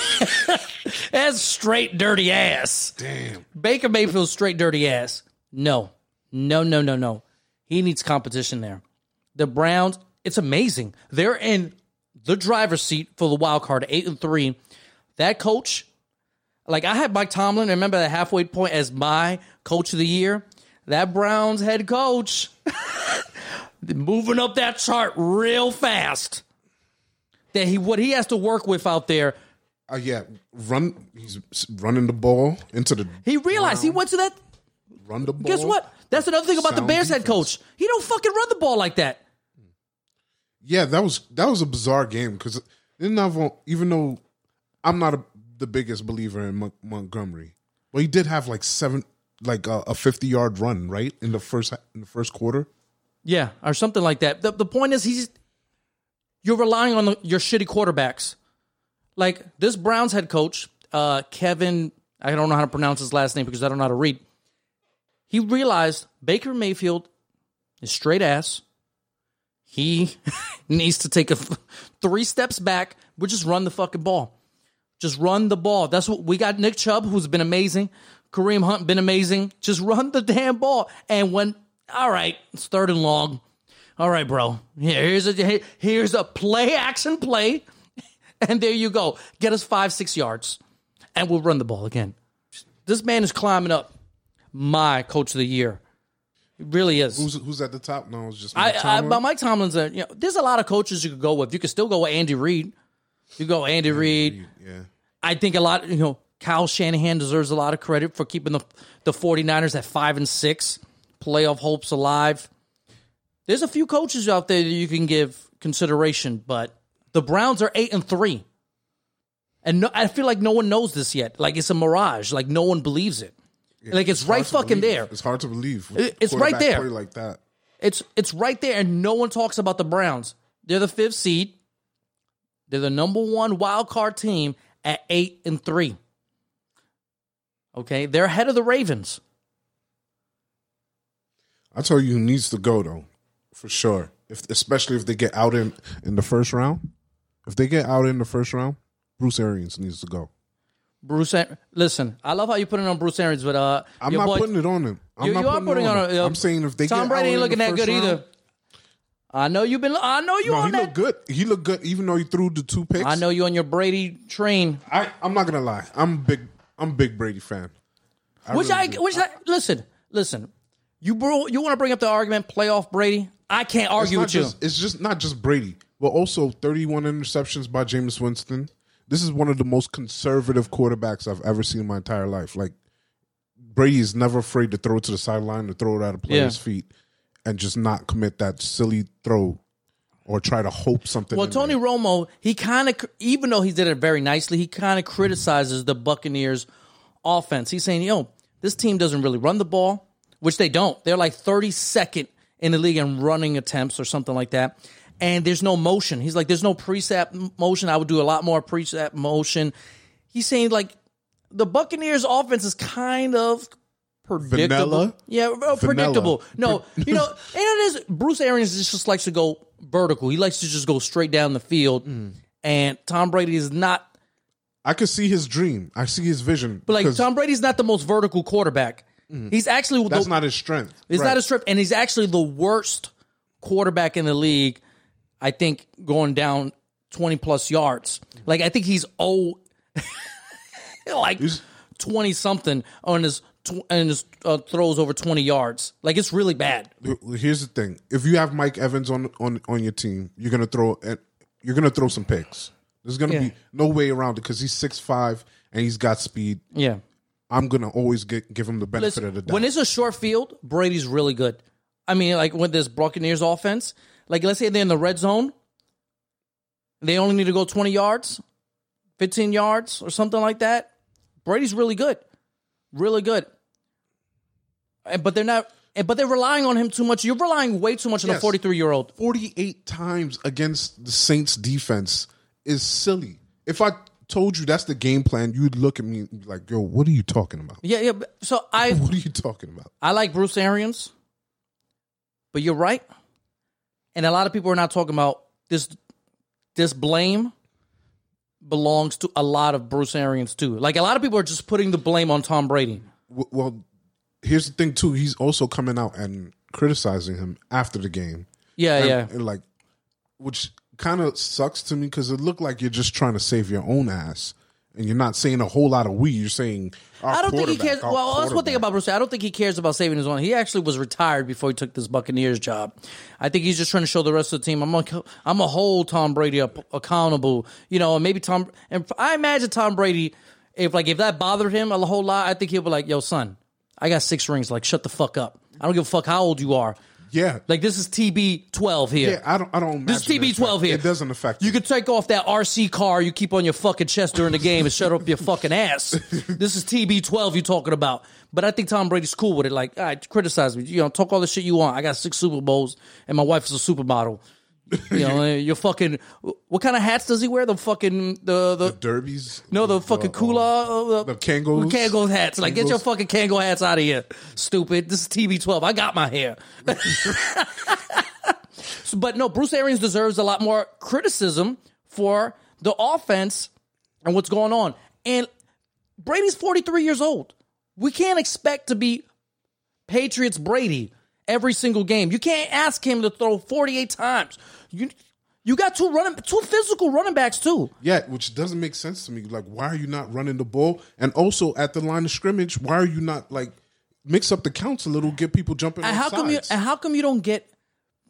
has straight dirty ass.
Damn.
Baker Mayfield's straight dirty ass. No, no, no, no, no. He needs competition there. The Browns, it's amazing. They're in the driver's seat for the wild card, eight and three. That coach, like I had Mike Tomlin, remember that halfway point as my coach of the year. That Browns head coach, moving up that chart real fast. That he what he has to work with out there.
Uh, yeah, run. He's running the ball into the.
He realized he went to that.
Run the ball.
Guess what? That's another thing about the
Sound
Bears head
defense.
coach. He don't fucking run the ball like that.
Yeah, that was that was a bizarre game because didn't have a- even though I'm not a, the biggest believer in Mon- Montgomery, but he did have like seven, like a, a 50 yard run right in the first in the first quarter.
Yeah, or something like that. The, the point is, he's you're relying on the, your shitty quarterbacks. Like this Browns head coach, uh, Kevin. I don't know how to pronounce his last name because I don't know how to read. He realized Baker Mayfield is straight ass. He needs to take a three steps back. We just run the fucking ball. Just run the ball. That's what we got. Nick Chubb, who's been amazing. Kareem Hunt been amazing. Just run the damn ball. And when all right, it's third and long. All right, bro. Here's a here's a play action play, and there you go. Get us five six yards, and we'll run the ball again. This man is climbing up. My coach of the year, he really is.
Who's who's at the top? No, it's just
I,
Mike
I,
Tomlin.
but Mike Tomlin's a, you know, there's a lot of coaches you could go with. You could still go with Andy Reid. You go Andy Reid.
yeah.
I think a lot, you know, Kyle Shanahan deserves a lot of credit for keeping the the 49ers at 5 and 6, playoff hopes alive. There's a few coaches out there that you can give consideration, but the Browns are 8 and 3. And no, I feel like no one knows this yet. Like it's a mirage. Like no one believes it. Like it's, right fucking
believe.
there.
It's hard to believe.
it's right there.
like that.
It's it's right there, and no one talks about the Browns. They're the fifth seed. They're the number one wild card team at eight and three. Okay, they're ahead of the Ravens.
I tell you, who needs to go though, for sure. If especially if they get out in in the first round, if they get out in the first round, Bruce Arians needs to go.
Bruce, Ar- listen, I love how you put it on Bruce Arians, but uh,
I'm not
boy-
putting it on him. I'm
you,
not
you are putting
it
on.
on him.
uh,
I'm saying if they
Tom
get
Brady
out
ain't
in
looking
the
that
first
good
round-
either. I know you've been. I know you
No,
on
he
that.
looked good. He looked good, even though he threw the two picks.
I know you on your Brady train.
I, I'm not gonna lie. I'm a big. I'm a big Brady fan.
Which
really
I,
do.
which I, listen, listen. You bro, you want to bring up the argument playoff Brady? I can't
It's
argue
not
with you.
just. It's just not just Brady, but also 31 interceptions by Jameis Winston. This is one of the most conservative quarterbacks I've ever seen in my entire life. Like Brady is never afraid to throw it to the sideline, to throw it at a player's
Yeah.
feet, and just not commit that silly throw or try to hope something.
Well, Tony
there.
Romo, he kind of, even though he did it very nicely, he kind of mm-hmm. criticizes the Buccaneers' offense. He's saying, "Yo, this team doesn't really run the ball, which they don't. They're like 32nd in the league in running attempts or something like that. And there's no motion. He's like, there's no preset m- motion. I would do a lot more preset motion. He's saying like the Buccaneers' offense is kind of predictable.
Vanilla?
Yeah, uh, predictable. No, you know, and it is Bruce Arians just, likes to go vertical. He likes to just go straight down the field.
Mm.
And Tom Brady is not
I could see his dream. I see his vision.
but like Tom Brady's not the most vertical quarterback. He's actually
Mm. that's
the,
not his strength.
It's
Right.
not a strip, and he's actually the worst quarterback in the league. I think going down twenty plus yards. Like I think he's oh, like
He's-
twenty something on his tw- and his uh, throws over twenty yards. Like it's really bad.
Here's the thing: if you have Mike Evans on on on your team, you're gonna throw you're gonna throw some picks. There's gonna
Yeah.
be no way around it because he's six five and he's got speed.
Yeah.
I'm gonna always get, give him the benefit
Listen,
of the doubt.
when it's a short field, Brady's really good. I mean, like with this Buccaneers offense, like let's say they're in the red zone, they only need to go 20 yards, 15 yards, or something like that. Brady's really good. Really good. And- But they're not, and- but they're relying on him too much. You're relying way too much on a 43 year old.
48 times against the Saints defense is silly. If I told you that's the game plan, you'd look at me like, "Yo, what are you talking about?
Yeah, yeah. So I,
What are you talking about?"
I like Bruce Arians, but you're right. And a lot of people are not talking about this. This blame belongs to a lot of Bruce Arians too. Like a lot of people are just putting the blame on Tom Brady.
Well, here's the thing too. He's also coming out and criticizing him after the game.
Yeah,
And-
yeah.
and like, which kind of sucks to me because it looked like you're just trying to save your own ass and you're not saying a whole lot of we. You're saying our
I don't think he cares. Well, that's one thing about Bruce. I don't think he cares about saving his own. He actually was retired before he took this Buccaneers job. I think he's just trying to show the rest of the team I'm gonna, I'm gonna hold Tom Brady up, accountable. You know, and maybe Tom. And I imagine Tom Brady, if like if that bothered him a whole lot, I think he'll be like, "Yo, son, I got six rings. Like, shut the fuck up. I don't give a fuck how old you are.
Yeah,
Like, this is TB twelve here.
yeah. I don't. I don't.
This is TB12 here.
It doesn't affect
You could take off that RC car you keep on your fucking chest during the game and shut up your fucking ass. this is TB12 you talking about. But I think Tom Brady's cool with it. Like, all right, criticize me. You know, talk all the shit you want. I got six Super Bowls and my wife is a supermodel. You know, you're fucking. What kind of hats does he wear? The fucking the the.
derbies.
no, the fucking Kula, uh,
the Kangos.
Kangol hats. Like, get your fucking Kangol hats out of here, stupid. This is TB12. I got my hair. So, but no, Bruce Arians deserves a lot more criticism for the offense and what's going on. And Brady's 43 years old. We can't expect to be Patriots Brady every single game. You can't ask him to throw 48 times. You you got two running two physical running backs too.
Yeah, which doesn't make sense to me. Like, why are you not running the ball? And also at the line of scrimmage, why are you not like mix up the counts a little, get people jumping?
And
on
how come you and how come you don't get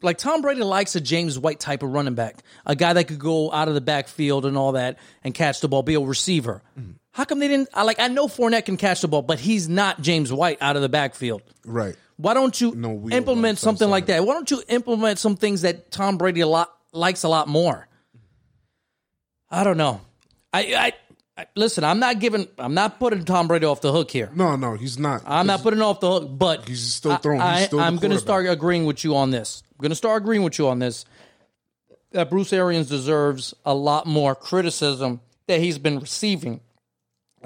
like Tom Brady likes a James White type of running back, a guy that could go out of the backfield and all that and catch the ball, be a receiver.
Mm-hmm.
How come they didn't? I like I know Fournette can catch the ball, but he's not James White out of the backfield.
right?
Why don't you
No
implement something
some
like that? Why don't you implement some things that Tom Brady a lot likes a lot more? I don't know. I, I, I listen. I'm not giving. I'm not putting Tom Brady off the hook here.
No, no, he's not.
I'm not putting off the hook, but
He's still throwing.
I,
He's
am going to start agreeing with you on this. I'm going to start agreeing with you on this. That Bruce Arians deserves a lot more criticism that he's been receiving.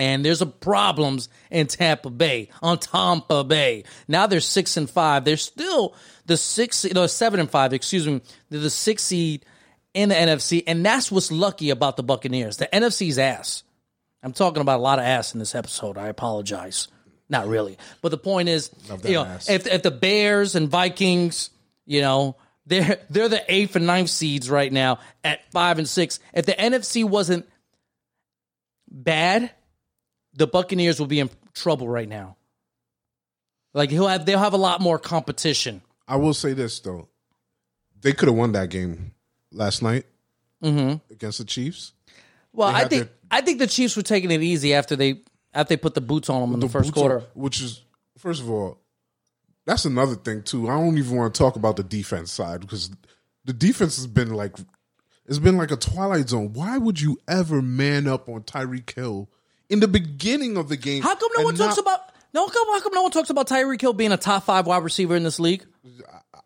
And there's a problems in Tampa Bay, on Tampa Bay. Now they're six and five. They're still the six, no, seven and five, excuse me. They're the six seed in the NFC. And that's what's lucky about the Buccaneers. The NFC's ass. I'm talking about a lot of ass in this episode. I apologize. Not really. But the point is, you know,
ass.
if if the Bears and Vikings, you know, they're they're the eighth and ninth seeds right now at five and six. If the NFC wasn't bad, the Buccaneers will be in trouble right now. Like he'll have they'll have a lot more competition.
I will say this though, they could have won that game last night mm-hmm. against the Chiefs.
Well,
They
I think
their-
I think the Chiefs were taking it easy after they after they put the boots on them in the, first quarter.
on- which is first of all, that's another thing too. I don't even want to talk about the defense side because the defense has been like it's been like a twilight zone. Why would you ever man up on Tyreek Hill in the beginning of the game?
How come no one talks about no? How come, how come no one talks about Tyreek Hill being a top five wide receiver in this league?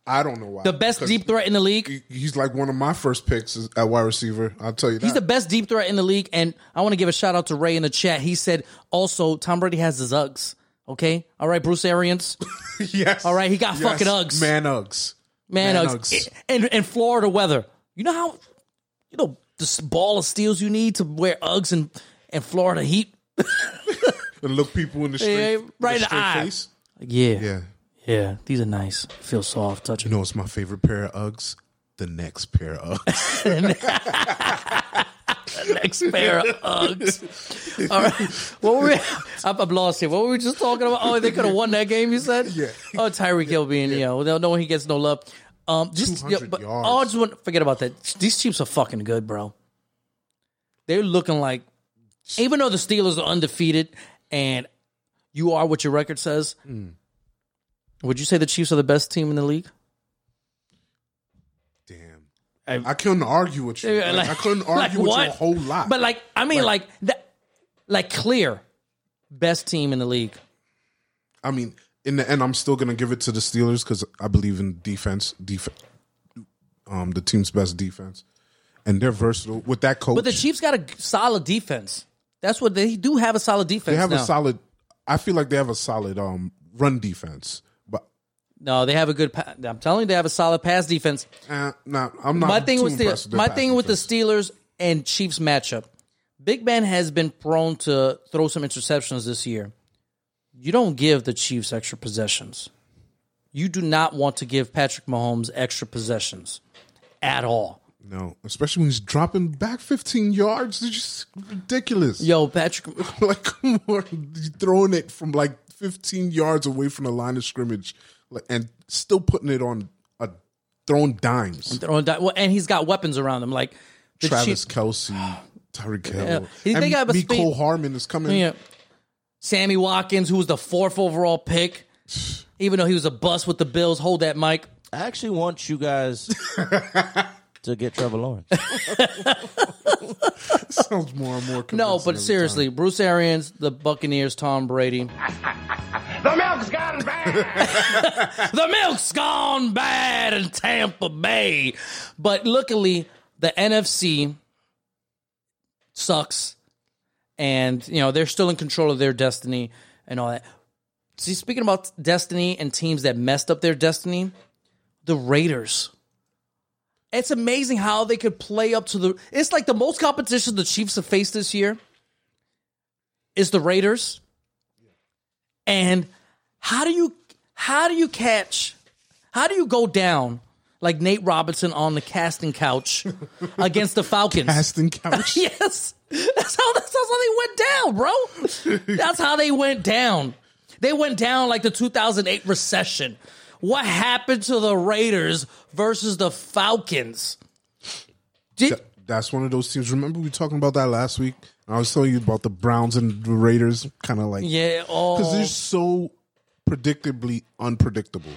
I don't know why.
The best
Because
deep threat in the league.
He's like one of my first picks at wide receiver. I'll tell you that.
He's the best deep threat in the league, and I want to give a shout out to Ray in the chat. He said also Tom Brady has his Uggs. Okay, all right, Bruce Arians,
yes.
All right, he got fucking Uggs.
Man Uggs.
man. Uggs. And, and Florida weather. You know how you know this ball of steals you need to wear Uggs and and Florida heat.
And look people in the straight,
Yeah, right in the
straight
eye.
face.
Yeah,
Yeah.
yeah, these are nice. Feel soft, touching.
You know what's my favorite pair of Uggs? The next pair of Uggs.
The next pair of Uggs. All right, what were we? I'm, I'm lost here. What were we just talking about? Oh, they could have won that game. You said,
Yeah.
Oh, Tyreek Hill being, you know, no, no, he gets no love. Um, just yeah, but
yards.
oh, I just want forget about that. These Chiefs are fucking good, bro. They're looking like, even though the Steelers are undefeated and you are what your record says,
Hmm.
would you say the Chiefs are the best team in the league?
Damn. I, couldn't argue with you. Like,
like-
I couldn't
like
argue with you a whole lot.
But like, I mean, like that, like clear best team in the league.
I mean, in the end, I'm still gonna give it to the Steelers because I believe in defense. Def- um, the team's best defense, and they're versatile with that coach.
But the Chiefs got a solid defense. That's what they do have a solid defense.
they have
now.
a solid. I feel like they have a solid um run defense. But
No, they have a good. Pa- I'm telling you, they have a solid pass defense.
uh, nah, I'm not.
my thing with the my thing with the. Steelers and Chiefs matchup. Big Ben has been prone to throw some interceptions this year. You don't give the Chiefs extra possessions. You do not want to give Patrick Mahomes extra possessions at all.
No, especially when he's dropping back 15 yards. It's just ridiculous.
Yo, Patrick,
like, come on, He's throwing it from like 15 yards away from the line of scrimmage, and still putting it on a throwing dimes.
throwing di- well, and he's got weapons around him, like
Travis
Chiefs-
Kelce, Tyreek Hill,
Yeah. He-
and
they got a speed-
Hardman is coming.
Yeah. Sammy Watkins, who was the fourth overall pick, even though he was a bust with the Bills. Hold that, Mike.
I actually want you guys to get Trevor Lawrence.
Sounds more and more.
No, but
every
seriously, Bruce Arians, the Buccaneers, Tom Brady.
The milk's gone bad.
the milk's gone bad in Tampa Bay. But luckily, the NFC sucks. And, you know, they're still in control of their destiny and all that. See, speaking about destiny and teams that messed up their destiny, the Raiders. It's amazing how they could play up to the. It's like the most competition the Chiefs have faced this year is the Raiders. And how do you how do you catch how do you go down like Nate Robinson on the casting couch against the Falcons?
Casting couch.
yes. That's how that's how they went down, bro. That's how they went down. They went down like the 2008 recession. What happened to the Raiders versus the Falcons? Did
Th- That's one of those teams. Remember we were talking about that last week? I was telling you about the Browns and the Raiders, kind of like
yeah, oh
because they're so predictably unpredictable.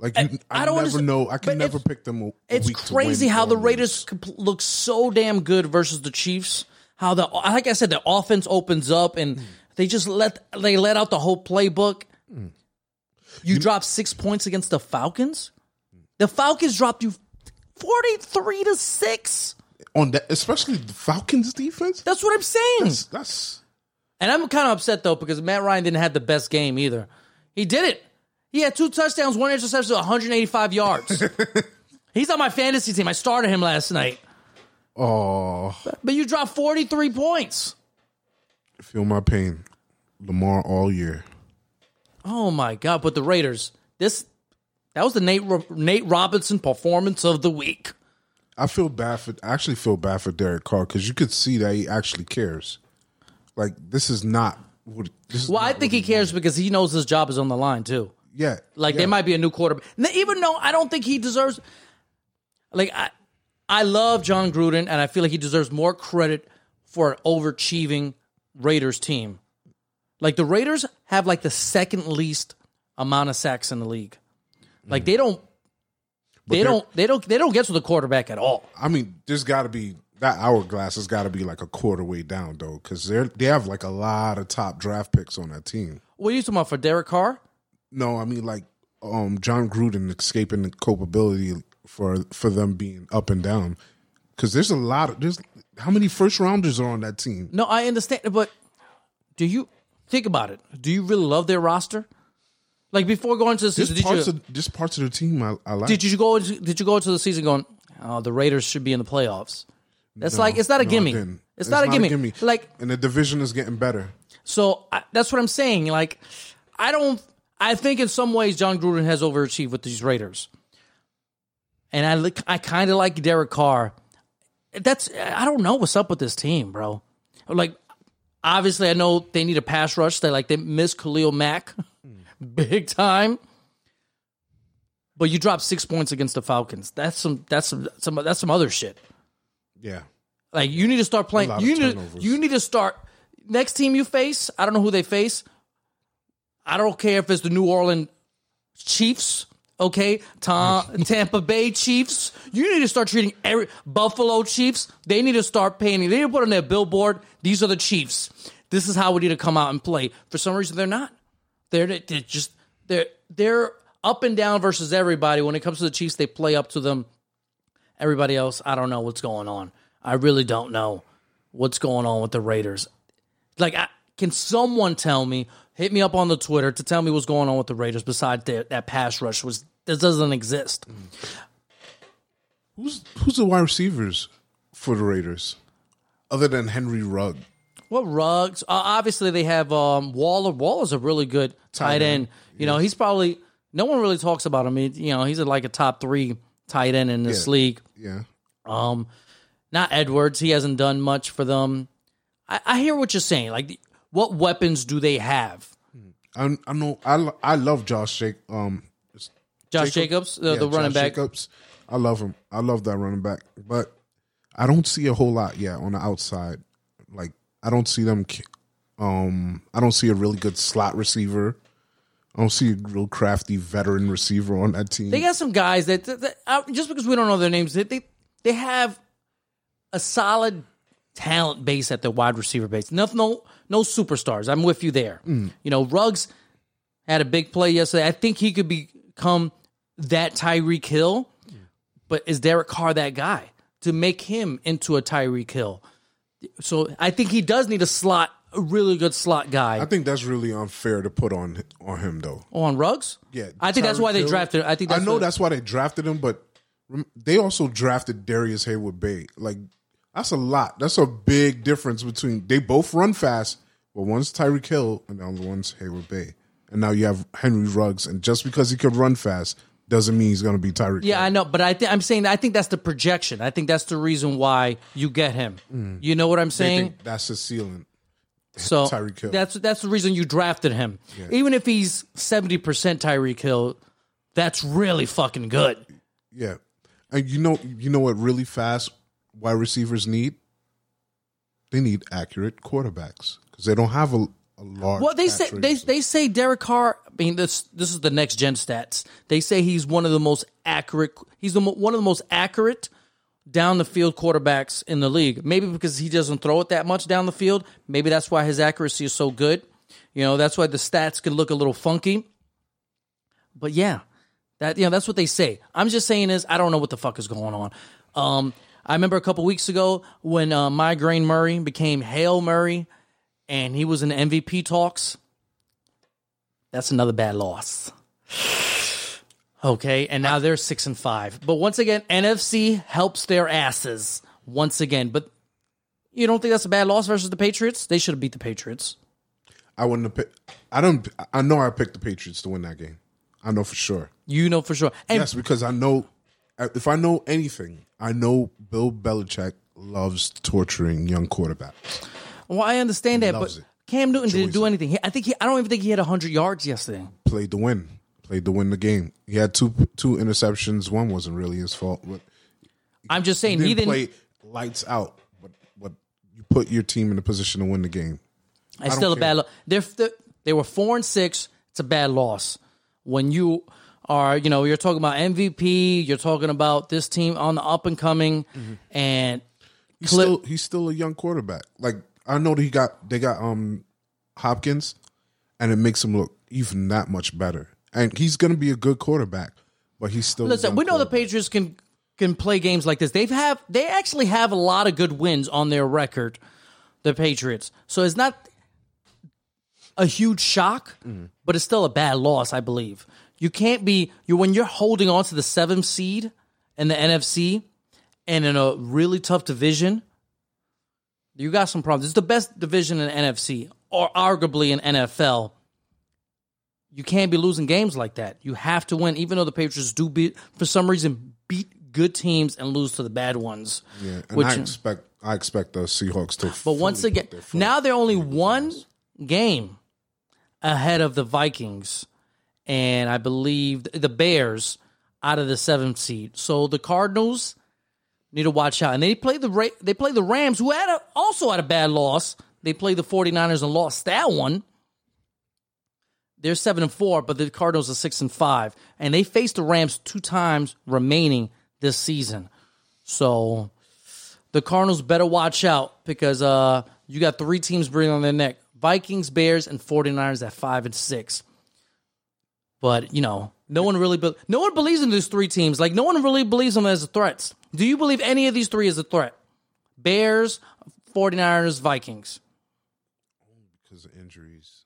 Like you, I,
I don't
never
understand-
know. I can
but
never pick them.
It's crazy how the. Raiders compl- look so damn good versus the Chiefs. How the like I said, the offense opens up and hmm. they just let they let out the whole playbook. You, drop six points against the Falcons. The Falcons dropped you forty three to six.
on that, especially the Falcons defense.
That's what I'm saying.
That's, that's
And I'm kind of upset though because Matt Ryan didn't have the best game either. He did it. He had two touchdowns, one interception, 185 yards. He's on my fantasy team. I started him last night.
oh,
But you dropped 43 points.
feel my pain. Lamar all year.
Oh my god! But the Raiders, this that was the Nate Nate Robinson performance of the week.
I feel bad for. I actually feel bad for Derek Carr because you could see that he actually cares. Like this is not. What, this is
Well, I think he cares because he knows his job is on the line too.
Yeah,
Like
yeah.
there might be a new quarterback, even though I don't think he deserves. Like I, I love Jon Gruden, and I feel like he deserves more credit for an overachieving Raiders team. Like the Raiders have like the second least amount of sacks in the league. Like they don't. They don't. They don't. They don't get to the quarterback at all.
I mean, there's got to be that hourglass has got to be like a quarter way down though, because they're they have like a lot of top draft picks on that team.
What are you talking about for Derek Carr?
No, I mean like um Jon Gruden escaping the culpability for for them being up and down. Because there's a lot of there's how many first rounders are on that team?
No, I understand, but do you think about it? Do you really love their roster? Like before going to the season, did
parts
you,
of there's parts of the team I, I like.
did you go into, did you go into the season going, oh, the Raiders should be in the playoffs? That's like it's not a
No, I
gimme.
didn't.
It's, not, a gimme. Like
and the division is getting better.
so, I, that's what I'm saying. Like I don't. I think in some ways Jon Gruden has overachieved with these Raiders, and I look. I kind of like Derek Carr. That's I don't know what's up with this team, bro. Like obviously, I know they need a pass rush. They like they miss Khalil Mack big time. But you dropped six points against the Falcons. That's some. That's some. some that's some other shit.
Yeah.
Like you need to start playing. You need. To, you need to start. Next team you face, I don't know who they face. I don't care if it's the New Orleans Chiefs. Okay, Tom, Tampa Bay Chiefs. You need to start treating every Buffalo Chiefs. They need to start paying. They need to put on their billboard. These are the Chiefs. This is how we need to come out and play. For some reason, they're not. They're, they're just they're they're up and down versus everybody. When it comes to the Chiefs, they play up to them. Everybody else, I don't know what's going on. I really don't know what's going on with the Raiders. Like, I, can someone tell me? Hit me up on the Twitter to tell me what's going on with the Raiders. Besides their, that pass rush was that doesn't exist.
Who's who's the wide receivers for the Raiders, other than Henry Rugg?
What rugs? Uh, obviously, they have um, Waller. Waller's a really good tight,
Tight
end.
end,
You know, he's probably no one really talks about him. He, you know, he's like a top three tight end in this
Yeah.
league.
Yeah.
Um, not Edwards. He hasn't done much for them. I, I hear what you're saying. Like, what weapons do they have?
I, I know. I, I love Josh Jake. Um,
Josh
Jacob-
Jacobs, the,
yeah,
the running
Josh
back.
Jacobs. I love him. I love that running back, but I don't see a whole lot yet on the outside. Like I don't see them. Um, I don't see a really good slot receiver. I don't see a real crafty veteran receiver on that team.
They got some guys that, that, that- uh, just because we don't know their names, they they, they have a solid talent base at their wide receiver base. No, no, no superstars. I'm with you there.
Mm.
You know, Ruggs had a big play yesterday. I think he could become that Tyreek Hill, but is Derek Carr that guy to make him into a Tyreek Hill? So I think he does need a slot, a really good slot guy.
I think that's really unfair to put on on him though.
on Ruggs,
Yeah,
I think that's
Tyreek
why they drafted. I think that's
I know
what-
that's why they drafted him, but they also drafted Darrius Heyward-Bey. Like that's a lot. That's a big difference between they both run fast, but one's Tyreek Hill and the other one's Heyward-Bey. And now you have Henry Ruggs, and just because he could run fast doesn't mean he's going to be Tyreek.
Yeah,
Hill.
I know, but I think I'm saying I think that's the projection. I think that's the reason why you get him. You know what I'm
Mm.
Saying?
think that's his ceiling.
so
Tyreek Hill.
that's that's the reason you drafted him. Even if he's seventy percent Tyreek Hill, that's really fucking good.
Yeah, and you know, you know what really fast wide receivers need? They need accurate quarterbacks because they don't have a, a large.
Well, they say they they say Derek Carr. I mean, this this is the next gen stats. They say he's one of the most accurate. He's the one of the most accurate down the field quarterbacks in the league. Maybe because he doesn't throw it that much down the field. Maybe that's why his accuracy is so good. You know, that's why the stats can look a little funky. But yeah, that you know that's what they say. I'm just saying is I don't know what the fuck is going on. Um, I remember a couple weeks ago when uh, Migraine Murray became Hail Murray, and he was in MVP talks. That's another bad loss. Okay, and now they're six and five. But once again, NFC helps their asses once again. But you don't think that's a bad loss versus the Patriots? They should have beat the Patriots.
I wouldn't have picked. I don't. I know I picked the Patriots to win that game. I know for sure.
You know for sure. And
Yes, because I know. If I know anything, I know Bill Belichick loves torturing young quarterbacks.
well, I understand that, but
it.
Cam Newton didn't do anything. I think he, I don't even think he had hundred yards yesterday.
Played to win. Played to win the game. He had two two interceptions. One wasn't really his fault, but
I'm just saying
he
he
didn't
didn't.
play lights out. But but you put your team in a position to win the game.
It's still a
care.
bad loss. They're, they they were four and six. It's a bad loss. When you are, you know, you're talking about MVP. You're talking about this team on the up and coming,
Mm-hmm.
and
He's
Clip-
still he's still a young quarterback. Like I know that he got they got um Hopkins, and it makes him look even that much better. And he's going to be a good quarterback, but he's still.
listen, we know the. Patriots can can play games like this. They've have they actually have a lot of good wins on their record. The Patriots, so it's not a huge shock, but it's still a bad loss. I believe you can't be you when you're holding on to the seventh seed in the NFC and in a really tough division. You got some problems. It's the best division in NFC, or arguably in NFL. You can't be losing games like that. You have to win, even though the Patriots do beat for some reason beat good teams and lose to the bad ones.
Yeah, and
which-
I expect I expect the Seahawks to.
But once again, now they're only one game ahead of the Vikings, and I believe the Bears out of the seventh seed. So the Cardinals need to watch out. And they play the Ra- they play the Rams, who had a, also had a bad loss. They played the 49ers and lost that one. They're seven and four, but the Cardinals are six and five, and they faced the Rams two times remaining this season. So the Cardinals better watch out because uh, you got three teams breathing on their neck Vikings, Bears, and 49ers at five and six. But, you know, no one really be- no one believes in these three teams. Like no one really believes them as threats. Do you believe any of these three as a threat? Bears, 49ers, Vikings.
because of injuries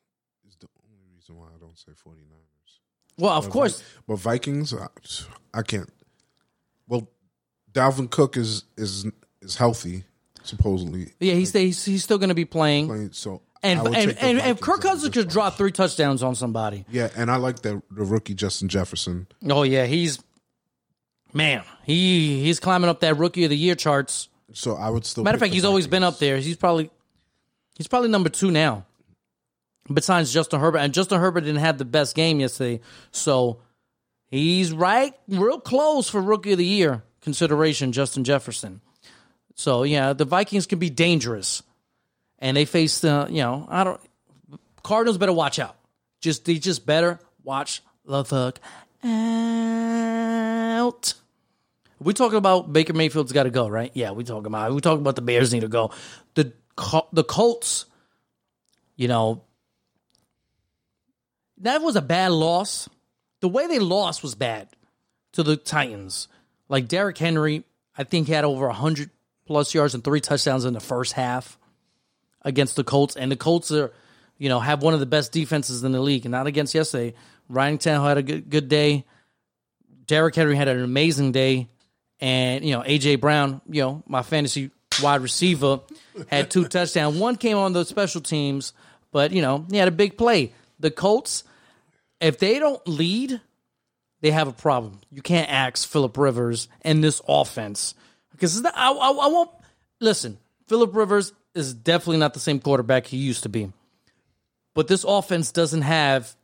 is the only reason why I don't say 49ers.
Well, of course.
But Vikings, I, I can't. Well, Dalvin Cook is is is healthy supposedly.
Yeah, he's he's, he's still going to be playing.
Playing, so
And
I would
and,
take the
and, and
Vikings
Kirk
over
Cousins
this
could
one.
drop three touchdowns on somebody.
Yeah, and I like the the rookie Justin Jefferson.
Oh yeah, he's man, he he's climbing up that rookie of the year charts.
So I would still.
Matter of
pick
fact,
the
he's always been
Vikings.
up there. He's probably he's probably number two now. Besides Justin Herbert, and Justin Herbert didn't have the best game yesterday, so he's right, real close for rookie of the year consideration. Justin Jefferson. So yeah, the Vikings can be dangerous, and they face the you know I don't Cardinals better watch out. Just they just better watch the fuck out. We talking about Baker Mayfield's got to go, right? Yeah, we talking about we talking about the Bears need to go. The the Colts, you know, that was a bad loss. The way they lost was bad to the Titans. Like Derrick Henry, I think he had over hundred plus yards and three touchdowns in the first half against the Colts, and the Colts are, you know, have one of the best defenses in the league. And not against yesterday. Ryan Tannehill had a good good day. Derrick Henry had an amazing day, and you know AJ Brown, you know my fantasy wide receiver, had two touchdowns. One came on the special teams, but you know he had a big play. The Colts, if they don't lead, they have a problem. You can't ask Philip Rivers and this offense because I, I, I won't listen. Philip Rivers is definitely not the same quarterback he used to be, but this offense doesn't have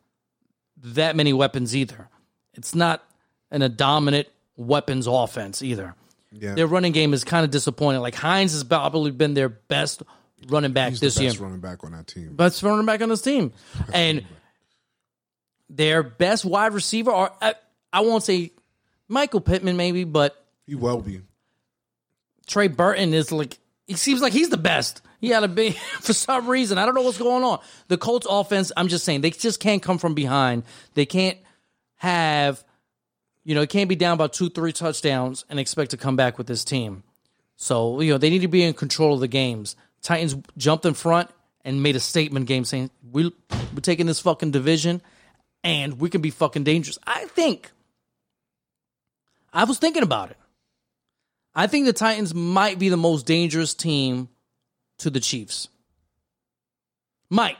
that many weapons either. It's not an, a dominant weapons offense either.
Yeah.
Their running game is kind of disappointing. Like Hines has probably been their best running back
He's
this
the
year
best running back on that team.
best running back on this team. And their best wide receiver, or I, I won't say Michael Pittman, maybe, but
He will be.
Trey Burton is like, he seems like he's the best. He had a big, for some reason. I don't know what's going on. The Colts offense, I'm just saying, they just can't come from behind. They can't have, you know, it can't be down by two, three touchdowns and expect to come back with this team. So, you know, they need to be in control of the games. Titans jumped in front and made a statement game saying, we, we're taking this fucking division and we can be fucking dangerous. I think, I was thinking about it. I think the Titans might be the most dangerous team to the Chiefs. Might.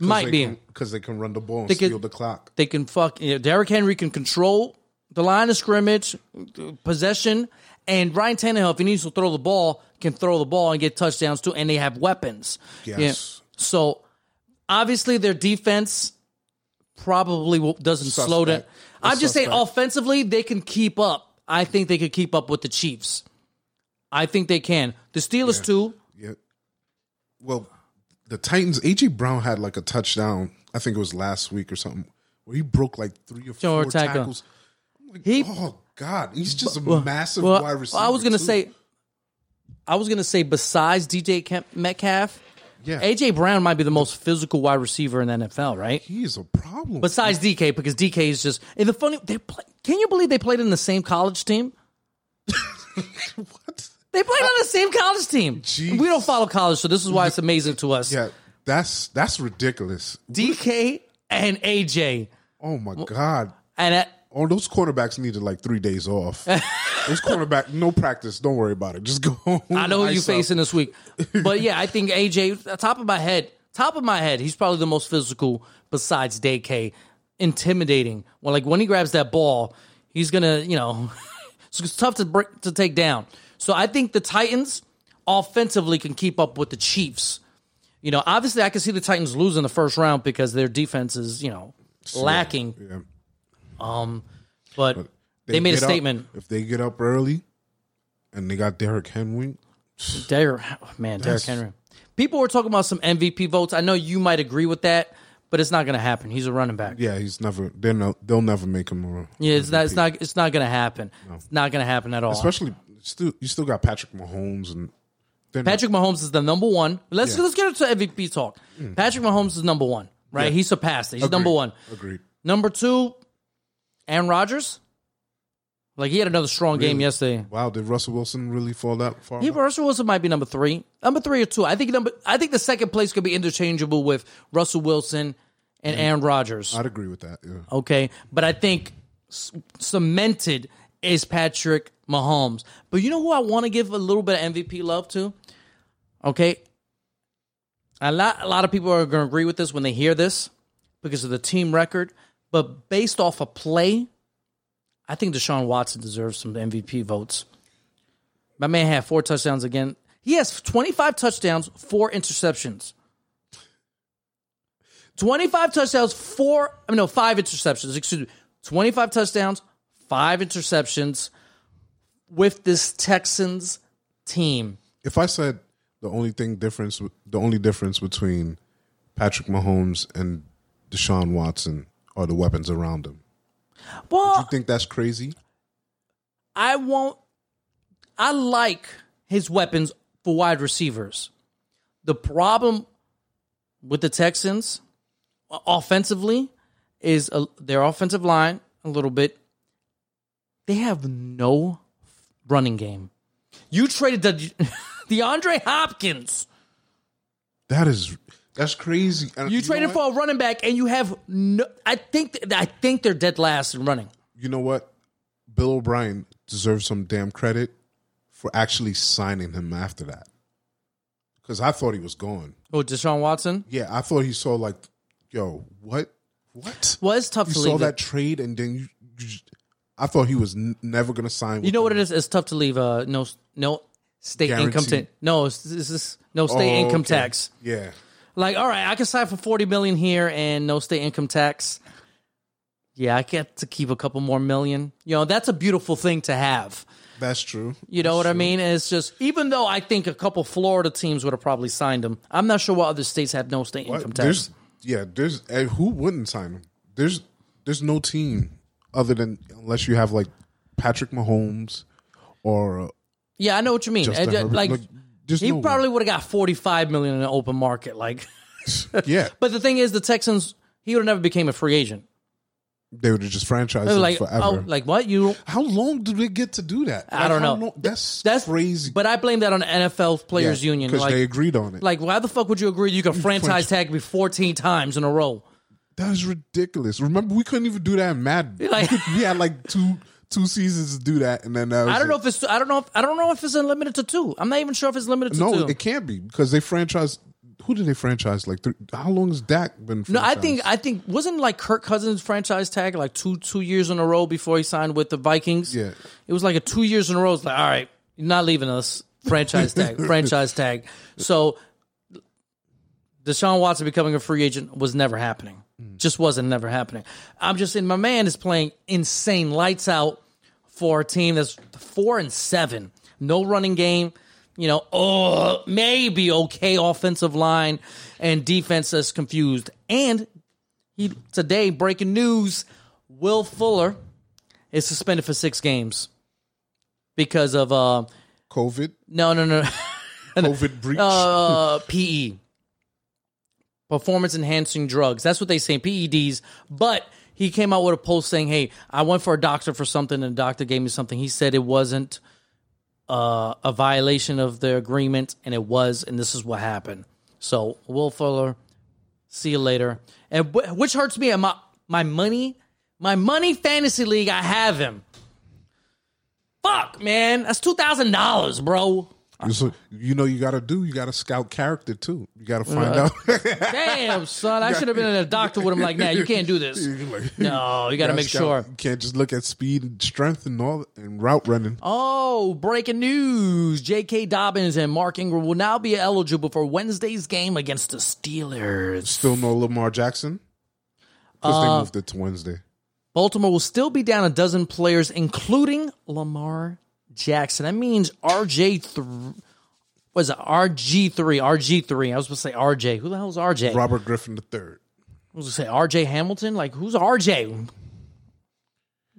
Might be.
because they can run the ball and
They can-
steal the clock.
They can fuck. You know, Derrick Henry can control the line of scrimmage, possession, and Ryan Tannehill, if he needs to throw the ball, can throw the ball and get touchdowns too. And they have weapons.
Yes.
So obviously their defense probably doesn't slow down. I'm just saying offensively they can keep up. I think they could keep up with the Chiefs. I think they can. The Steelers too.
Yeah. Well, the Titans, AJ Brown had like a touchdown. I think it was last week or something, where he broke like three or four
tackle.
tackles.
He
Oh God, he's just a massive
Well,
wide receiver.
I was gonna
too.
say, I was gonna say, besides DJ Metcalf,
Yeah.
AJ Brown might be the most physical wide receiver in the NFL, right?
He's a problem.
Besides DK, because DK is just. And the funny, they play, can you believe they played in the same college team?
what?
They played on the same college team.
Jeez.
We don't follow college, so this is why it's amazing to us.
Yeah, that's that's ridiculous.
DK and AJ,
Oh my God.
and at,
Oh, those quarterbacks needed like three days off. those quarterback, no practice. Don't worry about it. Just go. Home,
I know who you facing this week, but yeah, I think AJ. Top of my head, top of my head, he's probably the most physical besides DK. Intimidating. Well, like when he grabs that ball, he's gonna, you know, it's tough to break to take down. So I think the Titans offensively can keep up with the Chiefs. You know, obviously I can see the Titans lose in the first round because their defense is, you know, lacking.
Yeah.
Um, But they, made a
up-
statement.
if they get up early, and they got Derrick Henry,
Derrick, man, Derrick Henry. People were talking about some MVP votes. I know you might agree with that, but it's not going to happen. He's a running back.
yeah, he's never. They're no, they'll never make him a.
Yeah, it's not. It's not. It's not going to happen. It's not going to happen at all.
Especially still, you still got Patrick Mahomes and they're not-
Patrick Mahomes is the number one. Let's
Yeah.
let's get into MVP talk. Mm. Patrick Mahomes is number one, right? He surpassed it. He's
Agreed.
number one.
Agreed.
Number two, Aaron Rodgers. Like he had another strong game yesterday.
Wow, did Russell Wilson really fall that far?
He Russell Wilson might be number three, number three or two. I think number. I think the second place could be interchangeable with Russell Wilson and Aaron Rodgers.
I'd agree with that. Yeah.
Okay, but I think cemented is Patrick Mahomes. But you know who I want to give a little bit of MVP love to? Okay, a lot a lot of people are going to agree with this when they hear this because of the team record. But based off a play, I think Deshaun Watson deserves some MVP votes. My man had four touchdowns again. He has 25 touchdowns, four interceptions. 25 touchdowns, four, I mean, no, five interceptions, excuse me. 25 touchdowns, five interceptions with this Texans team.
If I said the only thing difference, the only difference between Patrick Mahomes and Deshaun Watson are the weapons around him.
Well,
You think that's crazy?
I won't. I like his weapons for wide receivers. The problem with the Texans offensively is uh their offensive line a little bit. They have no running game. You traded the DeAndre Hopkins.
That is that's crazy. And
You
know
traded for a running back, and you have no. I think I think they're dead last in running.
You know what? Bill O'Brien deserves some damn credit for actually signing him after that. Because I thought he was gone.
Oh, Deshaun Watson.
Yeah, I thought he saw like, yo, what, what?
Well, it's tough
You
to
saw
leave.
that
it.
trade, and then you, you just- I thought he was n- never going to sign.
You know what it is? It's tough to leave. Uh, no, no state income tax. No, it's just no state
Oh,
income
okay.
tax.
Yeah,
Like, all right, I can sign for forty million here and no state income tax. Yeah, I get to keep a couple more million. You know, that's a beautiful thing to have.
that's true.
You know what I mean? It's just even though I think a couple Florida teams would have probably signed him, I'm not sure what other states have no state
What?
income
There's
tax.
yeah, there's who wouldn't sign him? There's there's no team other than unless you have like Patrick Mahomes or uh,
Yeah, I know what you mean.
Justin
uh, like,
Like, there's
he
no
probably would have got 45 million in the open market. Like,
yeah,
but the thing is, the Texans, he would have never became a free agent.
they would have just franchised him
like,
forever.
oh, like what you?
how long do they get to do that?
I
Like,
don't know.
long- that's
That's
crazy.
But I blame that on the NFL Players Union.
because
Like,
they agreed on it.
like, why the fuck would you agree you could franchise tag me 14 times in a row?
that is ridiculous. Remember, we couldn't even do that in Madden.
Like-
we had like two two seasons to do that, and then that was
I don't
it.
know if it's. I don't know. If, I don't know if it's unlimited to two. I'm not even sure if it's limited to
No,
two.
it can't be because they franchise. Who did they franchise? Like, three, how long has Dak been?
no, I think I think wasn't like Kirk Cousins franchise tag like two two years in a row before he signed with the Vikings.
Yeah.
it was like a two years in a row. It's like all right, you're not leaving us. Franchise tag, franchise tag. So Deshaun Watson becoming a free agent was never happening. Just wasn't never happening. I'm just saying, my man is playing insane lights out for a team that's four and seven. No running game. You know, oh, maybe okay offensive line and defense is confused. And he today breaking news: Will Fuller is suspended for six games because of uh
COVID,
no no no
COVID breach.
uh, PE, performance enhancing drugs. That's what they say, PEDs. But he came out with a post saying, "Hey, I went for a doctor for something, and the doctor gave me something. He said it wasn't uh, a violation of the agreement, and it was, and this is what happened." So, Will Fuller, see you later. And wh- which hurts me, my my money, my money fantasy league. I have him. Fuck, man, that's two thousand dollars, bro.
So, you know, you got to do. You got to scout character too. You got to find out.
Damn, son, I should have been in a doctor with him. Like, nah, you can't do this. No, you got to make
scout.
sure.
You can't just look at speed and strength and all and route running.
Oh, breaking news. J.K. Dobbins and Mark Ingram will now be eligible for Wednesday's game against the Steelers.
Still no Lamar Jackson because
Uh,
they moved it to Wednesday.
Baltimore will still be down a dozen players, including Lamar Jackson. That means RJ three. Was it RG three? RG three. I was supposed to say RJ. Who the hell is RJ?
Robert Griffin the third.
I was going to say RJ Hamilton. Like who's RJ?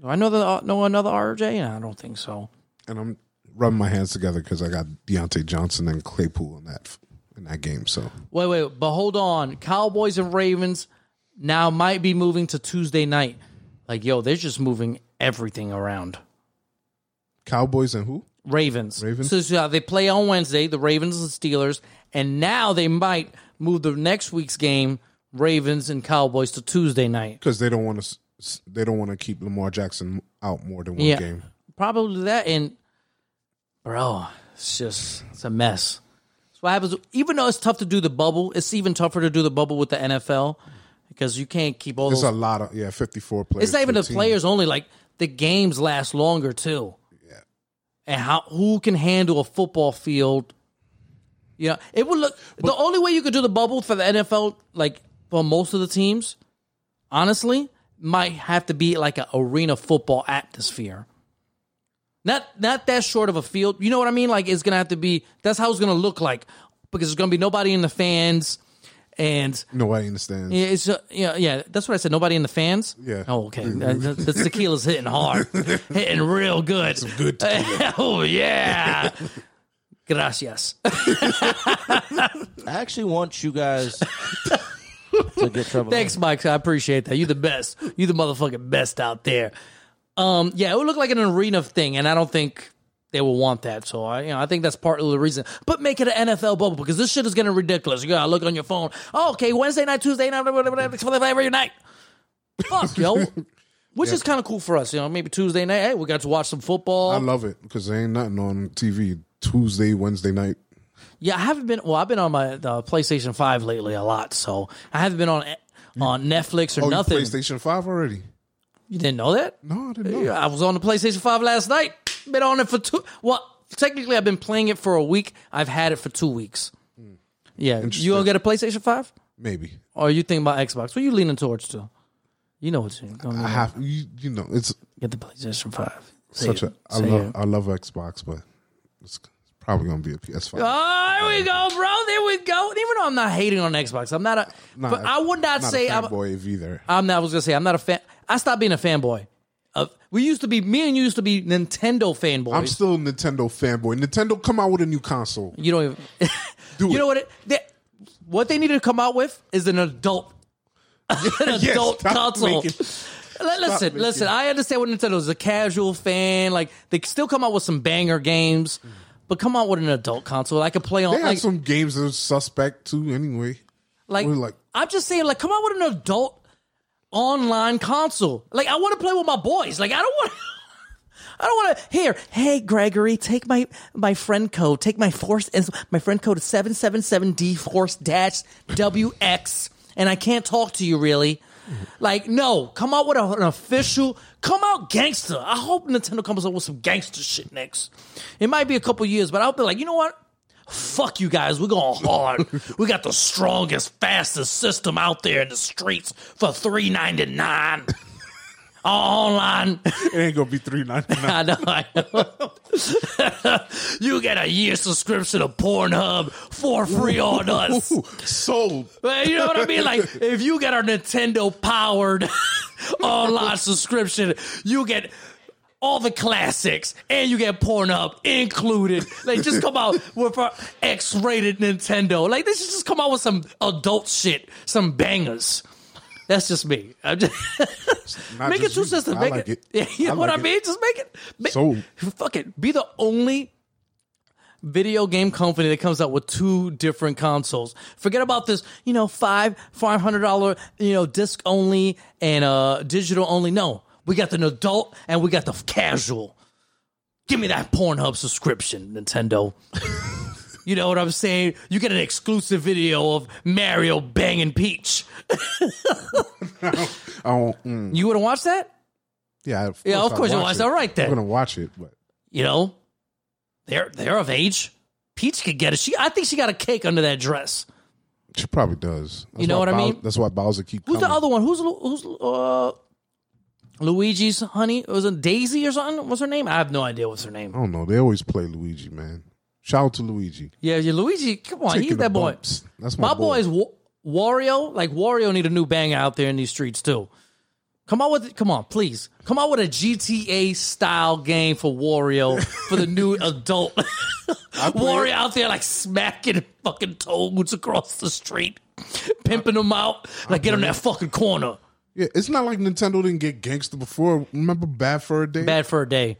Do I know the uh, know another RJ? Yeah, I don't think so.
and I'm rubbing my hands together because I got Diontae Johnson and Claypool in that in that game. So
Wait, wait, but hold on. Cowboys and Ravens now might be moving to Tuesday night. Like, yo, they're just moving everything around.
Cowboys and who?
Ravens.
Ravens?
So, so uh, they play on Wednesday, the Ravens and Steelers, and now they might move the next week's game, Ravens and Cowboys, to Tuesday night.
Because they don't want to. They don't want to keep Lamar Jackson out more than one
Yeah.
game.
Probably that. And, bro, it's just, it's a mess. That's what happens. Even though it's tough to do the bubble, it's even tougher to do the bubble with the NFL. because you can't keep all
There's
those.
a lot of yeah, 54 players.
it's not even
per
the players only. Like the games last longer too. And how who can handle a football field? You know, it would look. the only way you could do the bubble for the NFL, like for most of the teams, honestly, might have to be like an arena football atmosphere. Not not that short of a field. You know what I mean? Like it's gonna have to be. That's how it's gonna look like because there's gonna be nobody in the fans, and
Nobody understands.
yeah, it's uh, yeah, yeah. That's what I said. Nobody in the fans.
Yeah.
Oh, okay. Uh, the, the tequila's hitting hard, hitting real good. Some
good
oh yeah. Gracias.
I actually want you guys to get trouble.
Thanks, Mike. I appreciate that. You're the best. You're the motherfucking best out there. Um, yeah, it would look like an arena thing, and I don't think they will want that. So I, you know, I think that's part of the reason. But make it an NFL bubble because this shit is getting ridiculous. You gotta look on your phone. Oh, okay, Wednesday night, Tuesday night, every night. Fuck, yo. Which is kind of cool for us, you know. Maybe Tuesday night, hey, we got to watch some football.
I love it because there ain't nothing on TV Tuesday, Wednesday night.
Yeah, I haven't been. Well, I've been on my the PlayStation Five lately a lot, so I haven't been on on Netflix or
Oh,
nothing.
PlayStation 5 already?
You didn't know that?
No, I didn't know.
Yeah, I was on the PlayStation Five last night. Been on it for two. Well, technically, I've been playing it for a week. I've had it for two weeks. Hmm. Yeah, you gonna get a PlayStation Five,
Maybe.
or you think about Xbox? What are you leaning towards? To you know what you're gonna
I have, you, you know, it's
get the PlayStation Five. Say
such
it.
a, I
Say
love,
it.
I love Xbox, but it's probably going to be a PS5.
Oh, there we go, bro. There we go. Even though I'm not hating on Xbox, I'm not a.
Not
but
a-
I would not,
not
say
a
I'm.
fanboy of either.
I'm not. I was gonna say I'm not a fan. I stopped being a fanboy. Of we used to be. Me and you used to be Nintendo fanboys.
I'm still a Nintendo fanboy. Nintendo come out with a new console.
you don't even.
Do
you
it.
know what? It, they, what they need to come out with is an adult, an
Yes,
adult console.
making-
Li- Listen, listen. I understand what Nintendo is a casual fan. Like they still come out with some banger games, but come out with an adult console I could play on.
They
like,
some games that are suspect too. Anyway,
Like,
like-
I'm just saying, like, come out with an adult online console. Like, I want to play with my boys. Like, I don't want. I don't want to. Here, hey Gregory, take my my friend code. Take my force. and My friend code is seven seven seven D force dash WX, and I can't talk to you really. Like, no, come out with a, an official. Come out gangster. I hope Nintendo comes up with some gangster shit next. It might be a couple years, but I'll be like, you know what? Fuck you guys. We're going hard. we got the strongest, fastest system out there in the streets for three ninety nine. Online.
it ain't gonna be three ninety nine.
I know, I know. you get a year subscription of Pornhub for free on us.
Sold.
You know what I mean? Like, if you get our Nintendo powered online subscription, you get all the classics and you get Pornhub included. Like, just come out with our X rated Nintendo. Like, this just come out with some adult shit, some bangers. That's just me. I'm just make it two systems. Make
like
it.
it.
You know
I
what I
like it.
mean? Just make it. Make,
Sold.
Fuck it. Be the only video game company that comes out with two different consoles. Forget about this, you know, five five hundred dollar, you know, disc only and uh digital only. No, we got the adult and we got the casual. Give me that Pornhub subscription, Nintendo. you know what I'm saying? You get an exclusive video of Mario banging Peach.
Oh, mm.
You wouldn't watch that?
yeah. Of
Yeah, of course you
watch it.
that. Right then.
I'm gonna watch it, but
you know, they're they're of age. Peach could get it. She, I think she got a cake under that dress.
she probably does. That's
You know what I mean?
That's why Bowser keep.
Who's
coming.
the other one? Who's who's uh Luigi's honey? It Was it Daisy or something? What's her name? I have no idea what's her name.
I don't know. They always play Luigi, man. Shout out to Luigi.
Yeah, yeah, Luigi. Come on,
Taking
he's that boy.
bumps. That's my,
My
boy.
boy is Wa- Wario. Like Wario need a new banger out there in these streets too. Come out with come on, please. Come out with a GTA style game for Wario for the new adult. Wario out there like smacking fucking toads across the street, pimping them out. Like get on that fucking corner.
Yeah, it's not like Nintendo didn't get gangster before. Remember Bad for a Day?
Bad for a day.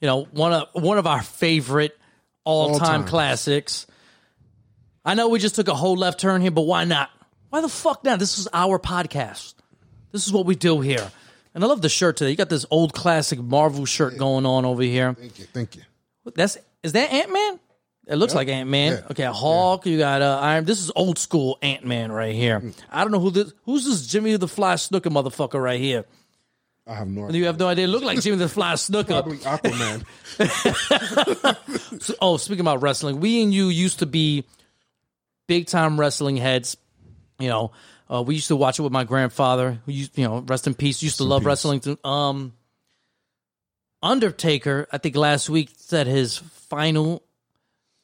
You know, one of one of our favorite all time classics. I know we just took a whole left turn here, but why not? Why the fuck not? This is our podcast. This is what we do here. And I love the shirt today. You got this old classic Marvel shirt going on over here.
Thank you, thank you.
That's is that Ant Man? It looks like Ant Man.
Yeah.
Okay, Hulk. You got uh, Iron. This is old school Ant Man right here.
Mm.
I don't know who this. Who's this Jimmy the Fly Snuka motherfucker right here?
I have no idea.
You have no idea. Look like Jimmy the Fly Snuka.
Probably Aquaman.
So- oh, speaking about wrestling, we and you used to be big time wrestling heads. You know, uh, we used to watch it with my grandfather, who used, you know, rest in peace. Used to love
peace.
wrestling. Too. Um, Undertaker, I think last week said his final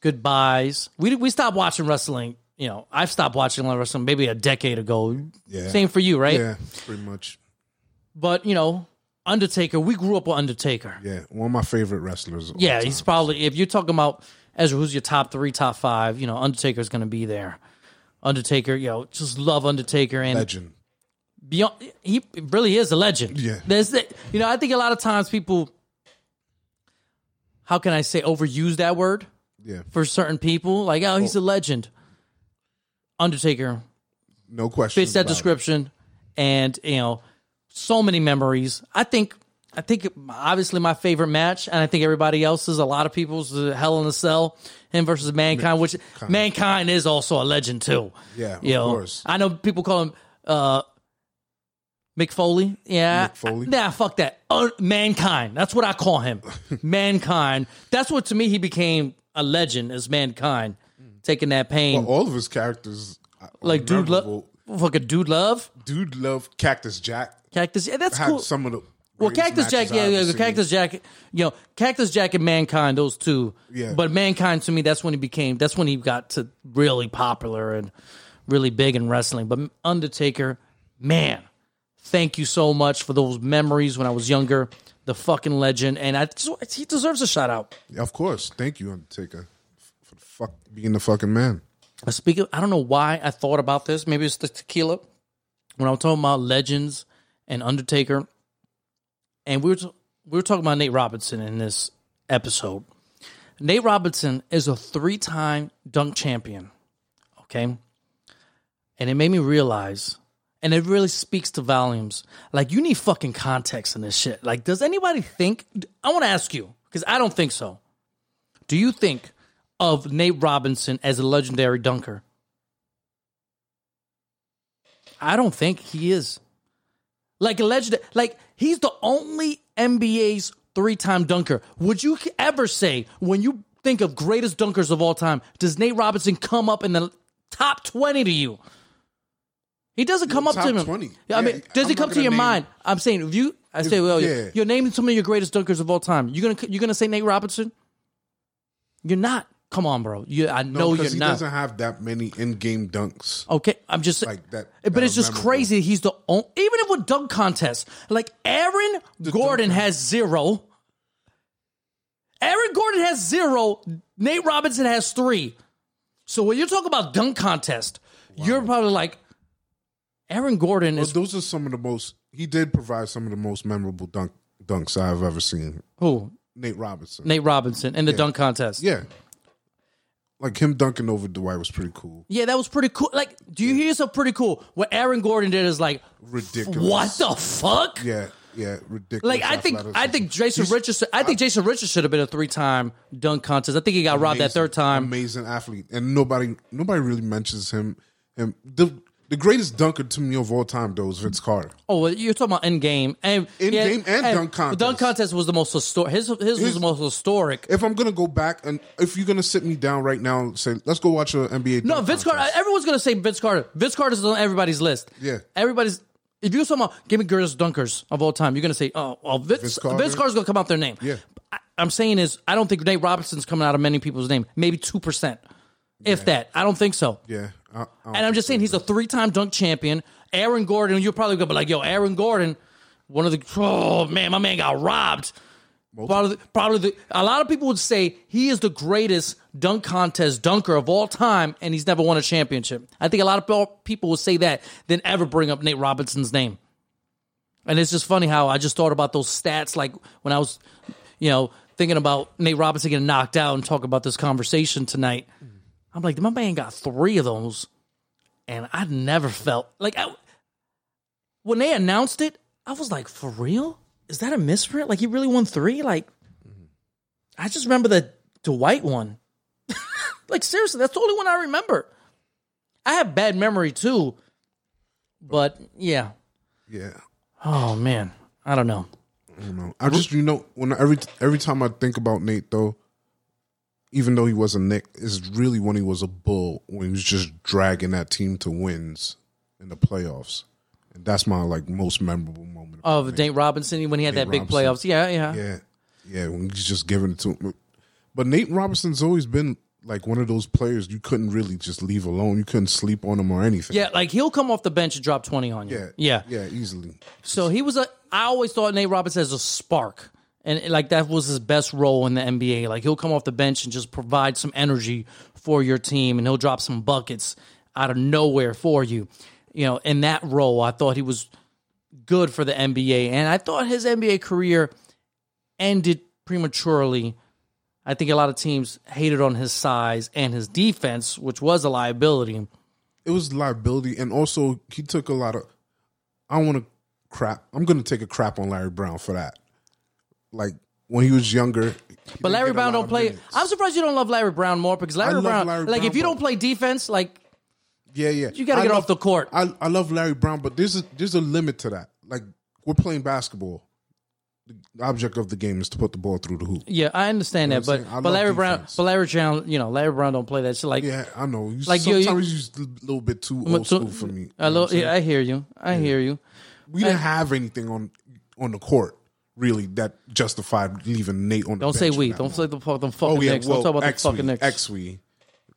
goodbyes. We we stopped watching wrestling. You know, I've stopped watching wrestling maybe a decade ago.
Yeah.
Same for you, right?
yeah, pretty much.
But you know, Undertaker, we grew up with Undertaker.
Yeah, one of my favorite wrestlers.
Yeah, he's probably if you're talking about Ezra, who's your top three, top five, you know, Undertaker's gonna be there. Undertaker, you know, just love Undertaker and
legend.
beyond he really is a legend.
Yeah.
There's the, you know, I think a lot of times people how can I say overuse that word
Yeah,
for certain people? Like, oh, he's a legend. Undertaker
no question.
fits that
about it.
description and you know so many memories i think i think obviously my favorite match and i think everybody else's a lot of people's uh, hell in a cell him versus mankind which mankind is also a legend too
Yeah, of
you know,
course.
i know people call him uh Mick Foley, yeah,
Mick Foley?
nah, fuck that. Uh, mankind, that's what I call him. mankind. That's what to me he became a legend as mankind, taking that pain.
Well, all of his characters, are
like dude love,
memorable.
fucking dude love,
Dude love Cactus Jack.
cactus. Yeah, that's
Had
cool.
some of the
Well,
greatest
Cactus Jack,
matches
yeah,
I've
yeah,
seen.
Cactus Jack, you know, Cactus Jack and Mankind, those two.
Yeah.
But Mankind to me, that's when he became, that's when he got to really popular and really big in wrestling. But Undertaker, man, thank you so much for those memories when I was younger. The fucking legend, and I he deserves a shout out.
Yeah, of course. Thank you, Undertaker, for the fuck being the fucking man.
Uh, Speaking, I don't know why I thought about this. Maybe it's the tequila. When I was talking about legends and Undertaker, and we were t- we were talking about Nate Robinson in this episode. Nate Robinson is a three time dunk champion. Okay, and it made me realize, and it really speaks to volumes. Like you need fucking context in this shit. Like, does anybody think? I want to ask you because I don't think so. Do you think of Nate Robinson as a legendary dunker? I don't think he is. Like a legend, like he's the only NBA's three-time dunker. Would you ever say when you think of greatest dunkers of all time, does Nate Robinson come up in the top twenty to you? He doesn't come up to him.
20.
Yeah, I mean, does he come to your
name-
mind? I'm saying if you, I say, well,
yeah.
you're naming some of your greatest dunkers of all time. You're gonna you're gonna say Nate Robinson? You're not. Come on, bro. You, I know
No,
you're
because he
not.
doesn't have that many in-game dunks.
Okay, I'm just
Like that-
But
that
it's just
memorable.
crazy. He's the only, even if with dunk contests, like Aaron Gordon has zero. Aaron Gordon has zero. Nate Robinson has three. So when you're talking about dunk contest, you're probably like, Aaron Gordon
Well,
is
those are some of the most. He did provide some of the most memorable dunk dunks I've ever seen.
who?
Nate Robinson.
Nate Robinson in the dunk contest.
Yeah, like him dunking over Dwight was pretty cool.
Yeah, that was pretty cool. Like, do you hear something pretty cool? What Aaron Gordon did is like,
Ridiculous.
what the fuck?
Yeah, yeah, ridiculous.
Like I think I think Jason
He's
Richardson I think Jason Richardson should have been a three time dunk contest. I think he got robbed that third time.
Amazing athlete, and nobody nobody really mentions him. Him the the greatest dunker to me of all time though is Vince Carter.
Oh, well, you're talking about in game and
In-game and dunk contest.
The dunk contest was the most historic. His his was the most historic.
If I'm gonna go back and if you're gonna sit me down right now and say let's go watch a NBA.
No, Vince Carter. Everyone's gonna say Vince Carter. Vince Carter's on everybody's list.
Yeah.
everybody's. If you're talking about give me greatest dunkers of all time, you're gonna say, oh, well, Vince,
Vince
Vince, Carter's gonna come out their name.
Yeah.
I, I'm saying is I don't think Nate Robinson's coming out of many people's name. Maybe two percent, if that. I don't think so.
Yeah, I
And I'm just saying he's a three time dunk champion. Aaron Gordon, you're probably gonna be like, yo, Aaron Gordon, one of the oh man, my man got robbed. Probably, probably the, a lot of people would say he is the greatest dunk contest dunker of all time, and he's never won a championship. I think a lot of people would say that than ever bring up Nate Robinson's name. And it's just funny how I just thought about those stats, like when I was, you know, thinking about Nate Robinson getting knocked out and talking about this conversation tonight. I'm like, my man got three of those and I never felt like I, when they announced it, I was like, for real? Is that a misprint? Like he really won three? Like mm-hmm. I just remember the Dwight one. like seriously, that's the only one I remember. I have bad memory too, but yeah.
Yeah.
Oh man, I don't know.
I don't know. I just you know when every every time I think about Nate though, even though he was a Knick, is really when he was a bull when he was just dragging that team to wins in the playoffs, and that's my like most memorable moment.
Of
Nate.
Nate Robinson when he had
Nate
that big
Robinson.
playoffs. Yeah, yeah,
Yeah, yeah, when he's just giving it to him. But Nate Robinson's always been like one of those players you couldn't really just leave alone. You couldn't sleep on him or anything.
Yeah, like he'll come off the bench and drop twenty on you.
yeah,
yeah.
yeah, easily.
So he was a. I always thought Nate Robinson as a spark, and like that was his best role in the NBA. Like he'll come off the bench and just provide some energy for your team, and he'll drop some buckets out of nowhere for you. You know, in that role, I thought he was good for the NBA, and I thought his NBA career ended prematurely. I think a lot of teams hated on his size and his defense, which was a liability.
it was liability, and also he took a lot of. I want to crap. I'm going to take a crap on Larry Brown for that. Like when he was younger,
But Larry Brown don't play.
minutes.
I'm surprised you don't love Larry Brown more because Larry Brown,
Larry
like
Brown,
if you don't play defense, like
Yeah, yeah.
You gotta get
love-
off the court.
I I love Larry Brown, but there's a there's a limit to that. Like we're playing basketball. The object of the game is to put the ball through the hoop.
yeah, I understand
You know
that, but but Larry Brown, but Larry Brown, you know, Larry Brown don't play that shit. Like
Yeah, I know. You,
Like, you-
sometimes
you-
he's a little bit too old school for me.
a little, yeah, I hear you, I hear you.
we didn't have anything on on the court really that justified leaving Nate on the
Don't say
bench
we.
that
Don't
moment.
say the fuck- them fucking
Oh yeah,
Knicks.
well,
don't talk about fucking
we,
Knicks.
ex we,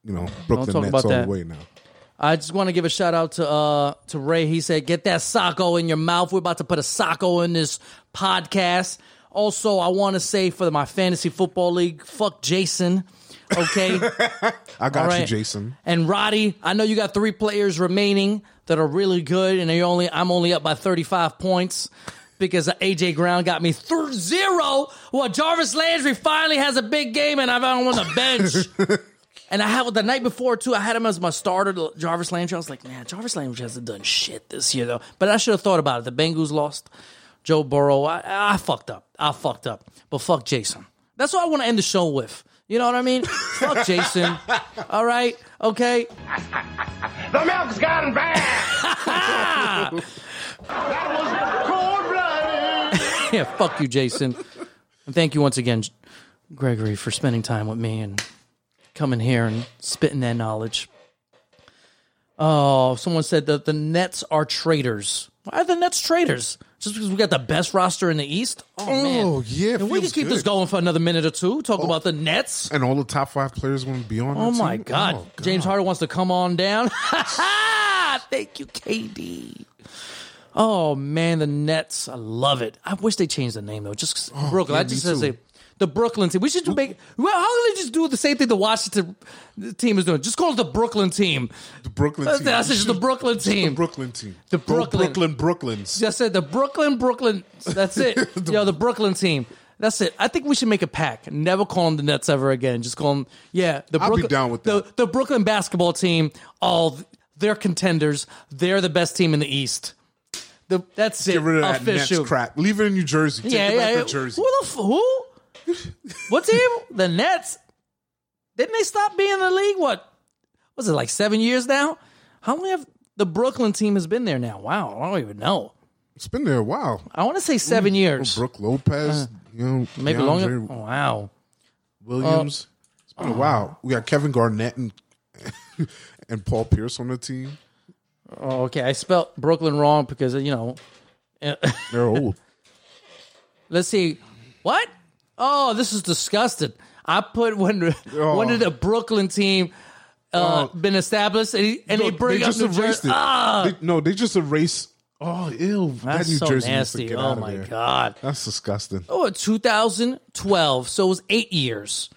you know, Brooklyn
talk
Nets
about
all
that.
the way now.
I just want to give a shout out to uh to Ray. He said, "Get that socko in your mouth." We're about to put a socko in this podcast. Also, I want to say for my fantasy football league, fuck Jason. Okay.
I got you. Jason.
And Roddy, I know you got three players remaining that are really good, and they only I'm only up by 35 points because AJ Brown got me through zero. Well, Jarvis Landry finally has a big game, and I'm on the bench. and I had the night before too. I had him as my starter, Jarvis Landry. I was like, man, Jarvis Landry hasn't done shit this year though. But I should have thought about it. The Bengals lost. Joe Burrow. I, I fucked up. I fucked up. But fuck Jason. That's what I want to end the show with. You know what I mean? fuck Jason. All right. Okay.
The milk's gotten bad. that was cold-blooded.
Yeah, fuck you, Jason. And thank you once again, Gregory, for spending time with me and coming here and spitting that knowledge. Oh, someone said that the Nets are traitors. Why are the Nets traitors? Just because we got the best roster in the East? Oh, oh man.
Oh, yeah, it
And we can keep this
good. Oh.
going for another minute or two. Talk oh. about the Nets.
And all the top five players want to be on.
Oh
that
my
team?
God.
Oh,
James Harden wants to come on down. Thank you, KD. Oh man, the Nets. I love it. I wish they changed the name though. Just 'cause oh, Brooklyn.
Oh, yeah,
I just said say the Brooklyn team. We should make. Well, how can they just do the same thing the Washington team is doing? Just call it the Brooklyn team.
The Brooklyn
That's,
team.
that's just the Brooklyn
Just the. Brooklyn team.
The
Go
Brooklyn.
Brooklyn Brooklyns.
Just said the Brooklyn, Brooklyn. That's it. Yo, the Brooklyn team. That's it. I think we should make a pack. Never call them the Nets ever again. Just call them, yeah, the
I'll be down with
the,
that.
the Brooklyn basketball team. All they're contenders. They're the best team in the East. The, that's it.
Get rid of that
Official.
Nets crap. Leave it in New Jersey. Take
Yeah,
it back
yeah.
to Jersey.
Who the f- who? what team? The Nets. Didn't they stop being in the league? What was it like seven years now? How long have the Brooklyn team has been there now? Wow, I don't even know.
It's been there a while.
I want to say seven years.
Brooke Lopez, you know,
Uh, Maybe
DeAndre
longer. Oh, wow.
Williams. it's been a
uh,
while. We got Kevin Garnett and and Paul Pierce on the team.
Oh, okay. I spelled Brooklyn wrong because you know.
They're old.
Let's see. What? Oh, this is disgusting. I put when when did the Brooklyn team uh, been established and, he- and
No,
they bring up
just
New
erased
Jersey.
it.
Ah,
They- no, they just erased. Oh, ew! that
that's
New
so
Jersey
nasty. Oh my
there.
god.
That's disgusting.
Oh, 2012. So it was eight years.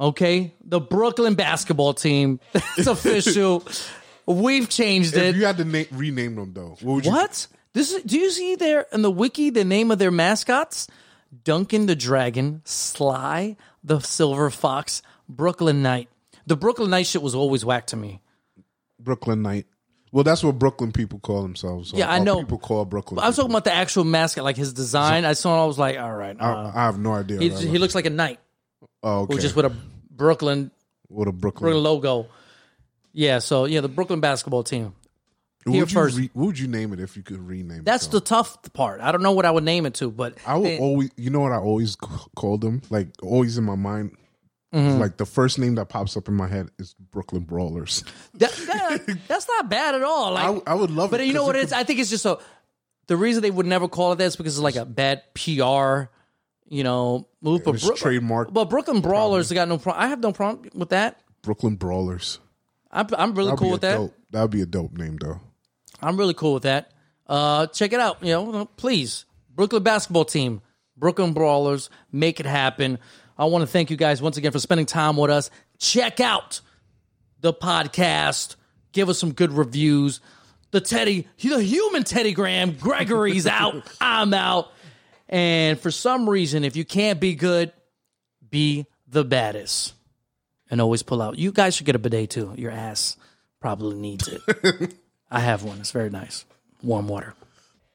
Okay, the Brooklyn basketball team. It's official. We've changed
If
it.
you had to na- rename them, though, what would you?
What? This is, do you see there in the wiki the name of their mascots? Duncan the Dragon, Sly the Silver Fox, Brooklyn Knight. The Brooklyn Knight shit was always whack to me.
Brooklyn Knight. Well, that's what Brooklyn people call themselves.
Yeah,
or-
I
or
know.
People call Brooklyn.
I was talking about the actual mascot, like his design. I saw it, I was like, all right.
I,
Uh,
I have no idea.
he, he looks like a knight,
Oh, okay.
just with a Brooklyn
with a Brooklyn.
Brooklyn logo. Yeah, so yeah, the Brooklyn basketball team.
What
here
would, you
first.
re- what would you name it if you could rename
That's
it?
the tough part. I don't know what I would name it to, but
I would always, you know what I always c- called them? Like always in my mind,
Mm-hmm.
like the first name that pops up in my head is Brooklyn Brawlers.
that, that- that's not bad at all. Like,
I, I would love
but
it.
you know
'cause
what
it
it is? I think it's just a. The reason they would never call it that is because it's like a bad PR, you know, move. But,
trademark
but Brooklyn Brawlers, they got no problem. I have no problem with that.
Brooklyn Brawlers.
I'm, I'm really
That'd
cool with that.
That would be a dope name though.
I'm really cool with that. Uh, check it out. You know, please, Brooklyn basketball team, Brooklyn Brawlers, make it happen. I want to thank you guys once again for spending time with us. Check out the podcast. Give us some good reviews. The Teddy, the human Teddy Graham, Gregory's out. I'm out. And for some reason, if you can't be good, be the baddest. And always pull out. You guys should get a bidet too. Your ass probably needs it. I have one. It's very nice. Warm water.